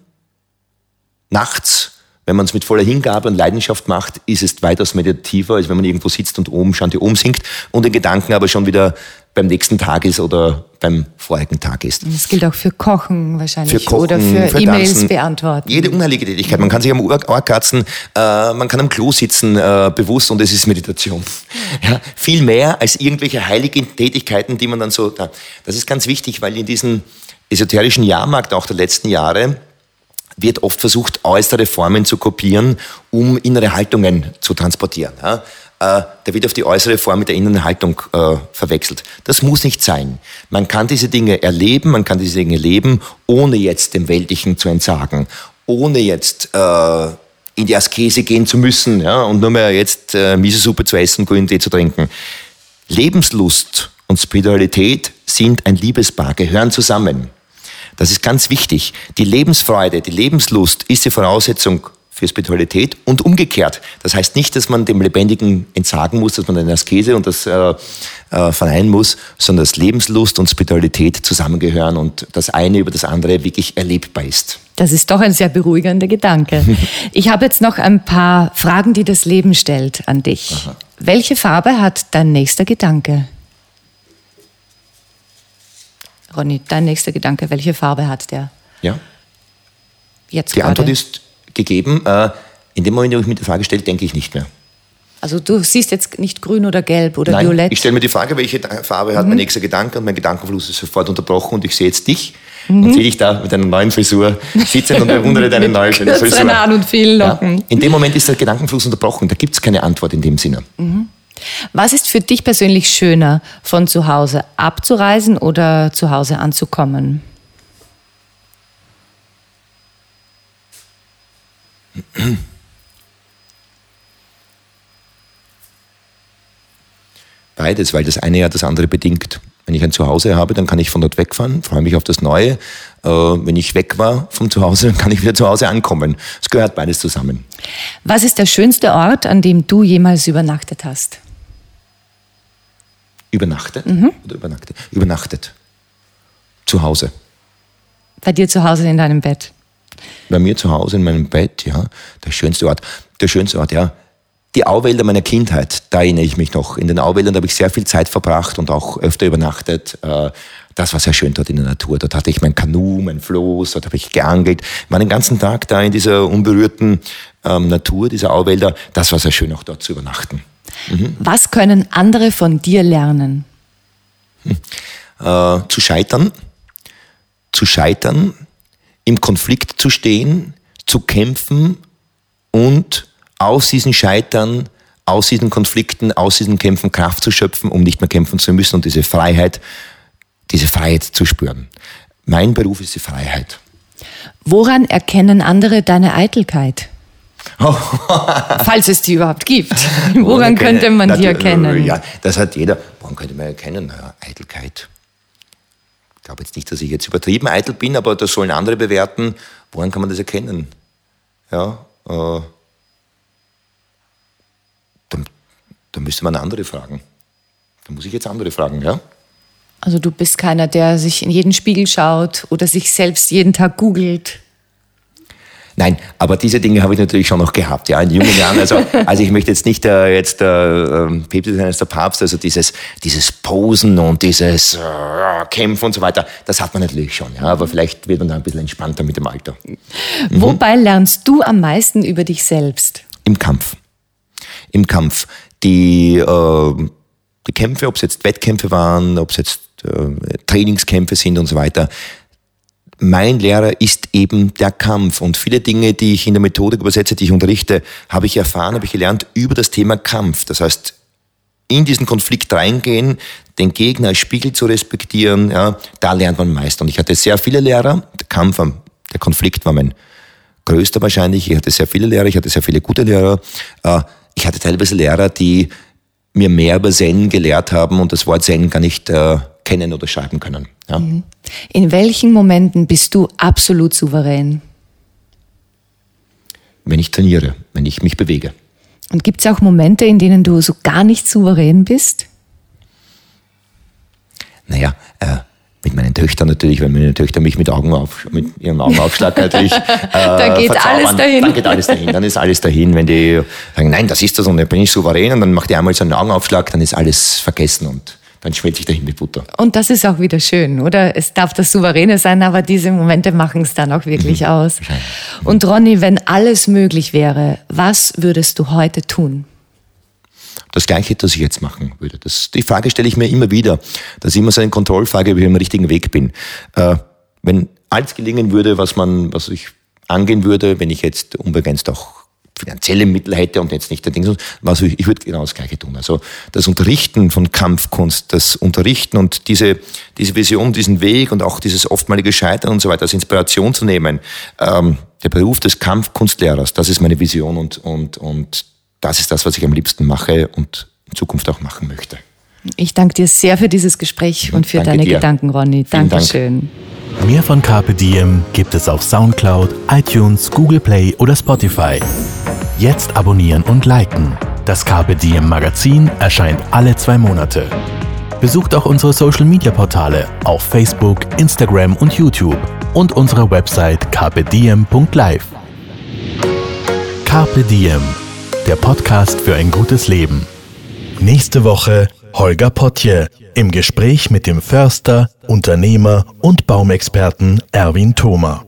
nachts, wenn man es mit voller Hingabe und Leidenschaft macht, ist es weitaus meditativer, als wenn man irgendwo sitzt und oben Shanti Om singt und den Gedanken aber schon wieder beim nächsten Tag ist oder beim vorigen Tag ist. Das gilt auch für Kochen wahrscheinlich für Kochen, oder für, E-Mails beantworten. Jede unheilige Tätigkeit. Man kann sich am Ohr, kratzen, äh, man kann am Klo sitzen, äh, bewusst und es ist Meditation. Ja, viel mehr als irgendwelche heiligen Tätigkeiten, die man dann so. Da. Das ist ganz wichtig, weil in diesem esoterischen Jahrmarkt auch der letzten Jahre wird oft versucht, äußere Formen zu kopieren, um innere Haltungen zu transportieren. Ja? äh, da wird auf die äußere Form mit der inneren Haltung äh, verwechselt. Das muss nicht sein. Man kann diese Dinge erleben, man kann diese Dinge leben, ohne jetzt dem Weltlichen zu entsagen, ohne jetzt äh, in die Askese gehen zu müssen ja, und nur mehr jetzt äh, Miso-Suppe zu essen, grünen Tee zu trinken. Lebenslust und Spiritualität sind ein Liebespaar, gehören zusammen. Das ist ganz wichtig. Die Lebensfreude, die Lebenslust ist die Voraussetzung für Spiritualität und umgekehrt. Das heißt nicht, dass man dem Lebendigen entsagen muss, dass man eine Askese und das äh, äh, verneinen muss, sondern dass Lebenslust und Spiritualität zusammengehören und das eine über das andere wirklich erlebbar ist. Das ist doch ein sehr beruhigender Gedanke. Ich habe jetzt noch ein paar Fragen, die das Leben stellt an dich. Aha. Welche Farbe hat dein nächster Gedanke? Ronny, dein nächster Gedanke, welche Farbe hat der? Ja. Jetzt Die gerade. Antwort ist gegeben. Äh, in dem Moment, wo ich mir die Frage stelle, denke ich nicht mehr. Also du siehst jetzt nicht grün oder gelb oder Nein, violett? ich stelle mir die Frage, welche Farbe hat mhm. mein nächster Gedanke und mein Gedankenfluss ist sofort unterbrochen und ich sehe jetzt dich mhm. und sehe dich da mit deiner neuen Frisur sitzen und bewundere deine neue schöne Frisur. An und vielen Locken. Ja, in dem Moment ist der Gedankenfluss unterbrochen, da gibt es keine Antwort in dem Sinne. Mhm. Was ist für dich persönlich schöner, von zu Hause abzureisen oder zu Hause anzukommen? Beides, weil das eine ja das andere bedingt. Wenn ich ein Zuhause habe, dann kann ich von dort wegfahren, freue mich auf das Neue. Äh, wenn ich weg war vom Zuhause, dann kann ich wieder zu Hause ankommen. Es gehört beides zusammen. Was ist der schönste Ort, an dem du jemals übernachtet hast? Übernachtet? Mhm. Oder übernachtet? Übernachtet. Zu Hause. Bei dir zu Hause in deinem Bett? bei mir zu Hause in meinem Bett, ja, der schönste Ort, der schönste Ort, ja. Die Auwälder meiner Kindheit, da erinnere ich mich noch. In den Auwäldern habe ich sehr viel Zeit verbracht und auch öfter übernachtet. Äh, das war sehr schön dort in der Natur. Dort hatte ich mein Kanu, mein Floß, dort habe ich geangelt. War den ganzen Tag da in dieser unberührten ähm, Natur, dieser Auwälder. Das war sehr schön, auch dort zu übernachten. Mhm. Was können andere von dir lernen? Hm. Äh, zu scheitern. Zu scheitern, im Konflikt zu stehen, zu kämpfen und aus diesen Scheitern, aus diesen Konflikten, aus diesen Kämpfen Kraft zu schöpfen, um nicht mehr kämpfen zu müssen und diese Freiheit, diese Freiheit zu spüren. Mein Beruf ist die Freiheit. Woran erkennen andere deine Eitelkeit? Falls es die überhaupt gibt. Woran könnte man die erkennen? Ja, das hat jeder. Woran könnte man erkennen? Naja, Eitelkeit glaube jetzt nicht, dass ich jetzt übertrieben eitel bin, aber das sollen andere bewerten. Woran kann man das erkennen? Ja, äh, dann, dann müsste man andere fragen. Da muss ich jetzt andere fragen, ja? Also du bist keiner, der sich in jeden Spiegel schaut oder sich selbst jeden Tag googelt. Nein, aber diese Dinge habe ich natürlich schon noch gehabt, ja, in jungen Jahren. Also, also ich möchte jetzt nicht äh, jetzt äh, Päpst sein als der Papst, also dieses, dieses Posen und dieses äh, Kämpfen und so weiter, das hat man natürlich schon, ja, aber vielleicht wird man da ein bisschen entspannter mit dem Alter. Mhm. Wobei lernst du am meisten über dich selbst? Im Kampf. Im Kampf. Die, äh, die Kämpfe, ob es jetzt Wettkämpfe waren, ob es jetzt äh, Trainingskämpfe sind und so weiter, mein Lehrer ist eben der Kampf. Und viele Dinge, die ich in der Methodik übersetze, die ich unterrichte, habe ich erfahren, habe ich gelernt über das Thema Kampf. Das heißt, in diesen Konflikt reingehen, den Gegner als Spiegel zu respektieren, ja, da lernt man meist. Und ich hatte sehr viele Lehrer. Der Kampf, der Konflikt war mein größter wahrscheinlich. Ich hatte sehr viele Lehrer, ich hatte sehr viele gute Lehrer. Äh, ich hatte teilweise Lehrer, die mir mehr über Zen gelehrt haben und das Wort Zen gar nicht äh, kennen oder schreiben können. Ja. Mhm. In welchen Momenten bist du absolut souverän? wenn ich trainiere, wenn ich mich bewege. Und gibt es auch Momente, in denen du so gar nicht souverän bist? Naja, äh, mit meinen Töchtern natürlich, weil meine Töchter mich mit, Augen auf, mit ihrem Augenaufschlag natürlich äh, Dann geht alles dahin. Dann geht alles dahin, dann ist alles dahin. Wenn die sagen, nein, das ist das und dann bin ich souverän und dann macht die einmal so einen Augenaufschlag, dann ist alles vergessen und dann schmelze ich dahin mit Butter. Und das ist auch wieder schön, oder? Es darf das Souveräne sein, aber diese Momente machen es dann auch wirklich mhm. aus. Und Ronny, wenn alles möglich wäre, was würdest du heute tun? das Gleiche, das ich jetzt machen würde. Das, die Frage stelle ich mir immer wieder. Das ist immer so eine Kontrollfrage, ob ich am richtigen Weg bin. Äh, wenn alles gelingen würde, was man, was ich angehen würde, wenn ich jetzt unbegrenzt auch finanzielle Mittel hätte und jetzt nicht der Ding, was ich, ich würde genau das Gleiche tun. Also das Unterrichten von Kampfkunst, das Unterrichten und diese, diese Vision, diesen Weg und auch dieses oftmalige Scheitern und so weiter als Inspiration zu nehmen. Ähm, der Beruf des Kampfkunstlehrers, das ist meine Vision und, und, und das ist das, was ich am liebsten mache und in Zukunft auch machen möchte. Ich danke dir sehr für dieses Gespräch und für danke deine dir. Gedanken, Ronny. Dankeschön. Dank. Mehr von Carpe Diem gibt es auf Soundcloud, iTunes, Google Play oder Spotify. Jetzt abonnieren und liken. Das Carpe Diem Magazin erscheint alle zwei Monate. Besucht auch unsere Social Media Portale auf Facebook, Instagram und YouTube und unsere Website carpediem.live. Carpe Diem der Podcast für ein gutes Leben. Nächste Woche Holger Potje im Gespräch mit dem Förster, Unternehmer und Baumexperten Erwin Thoma.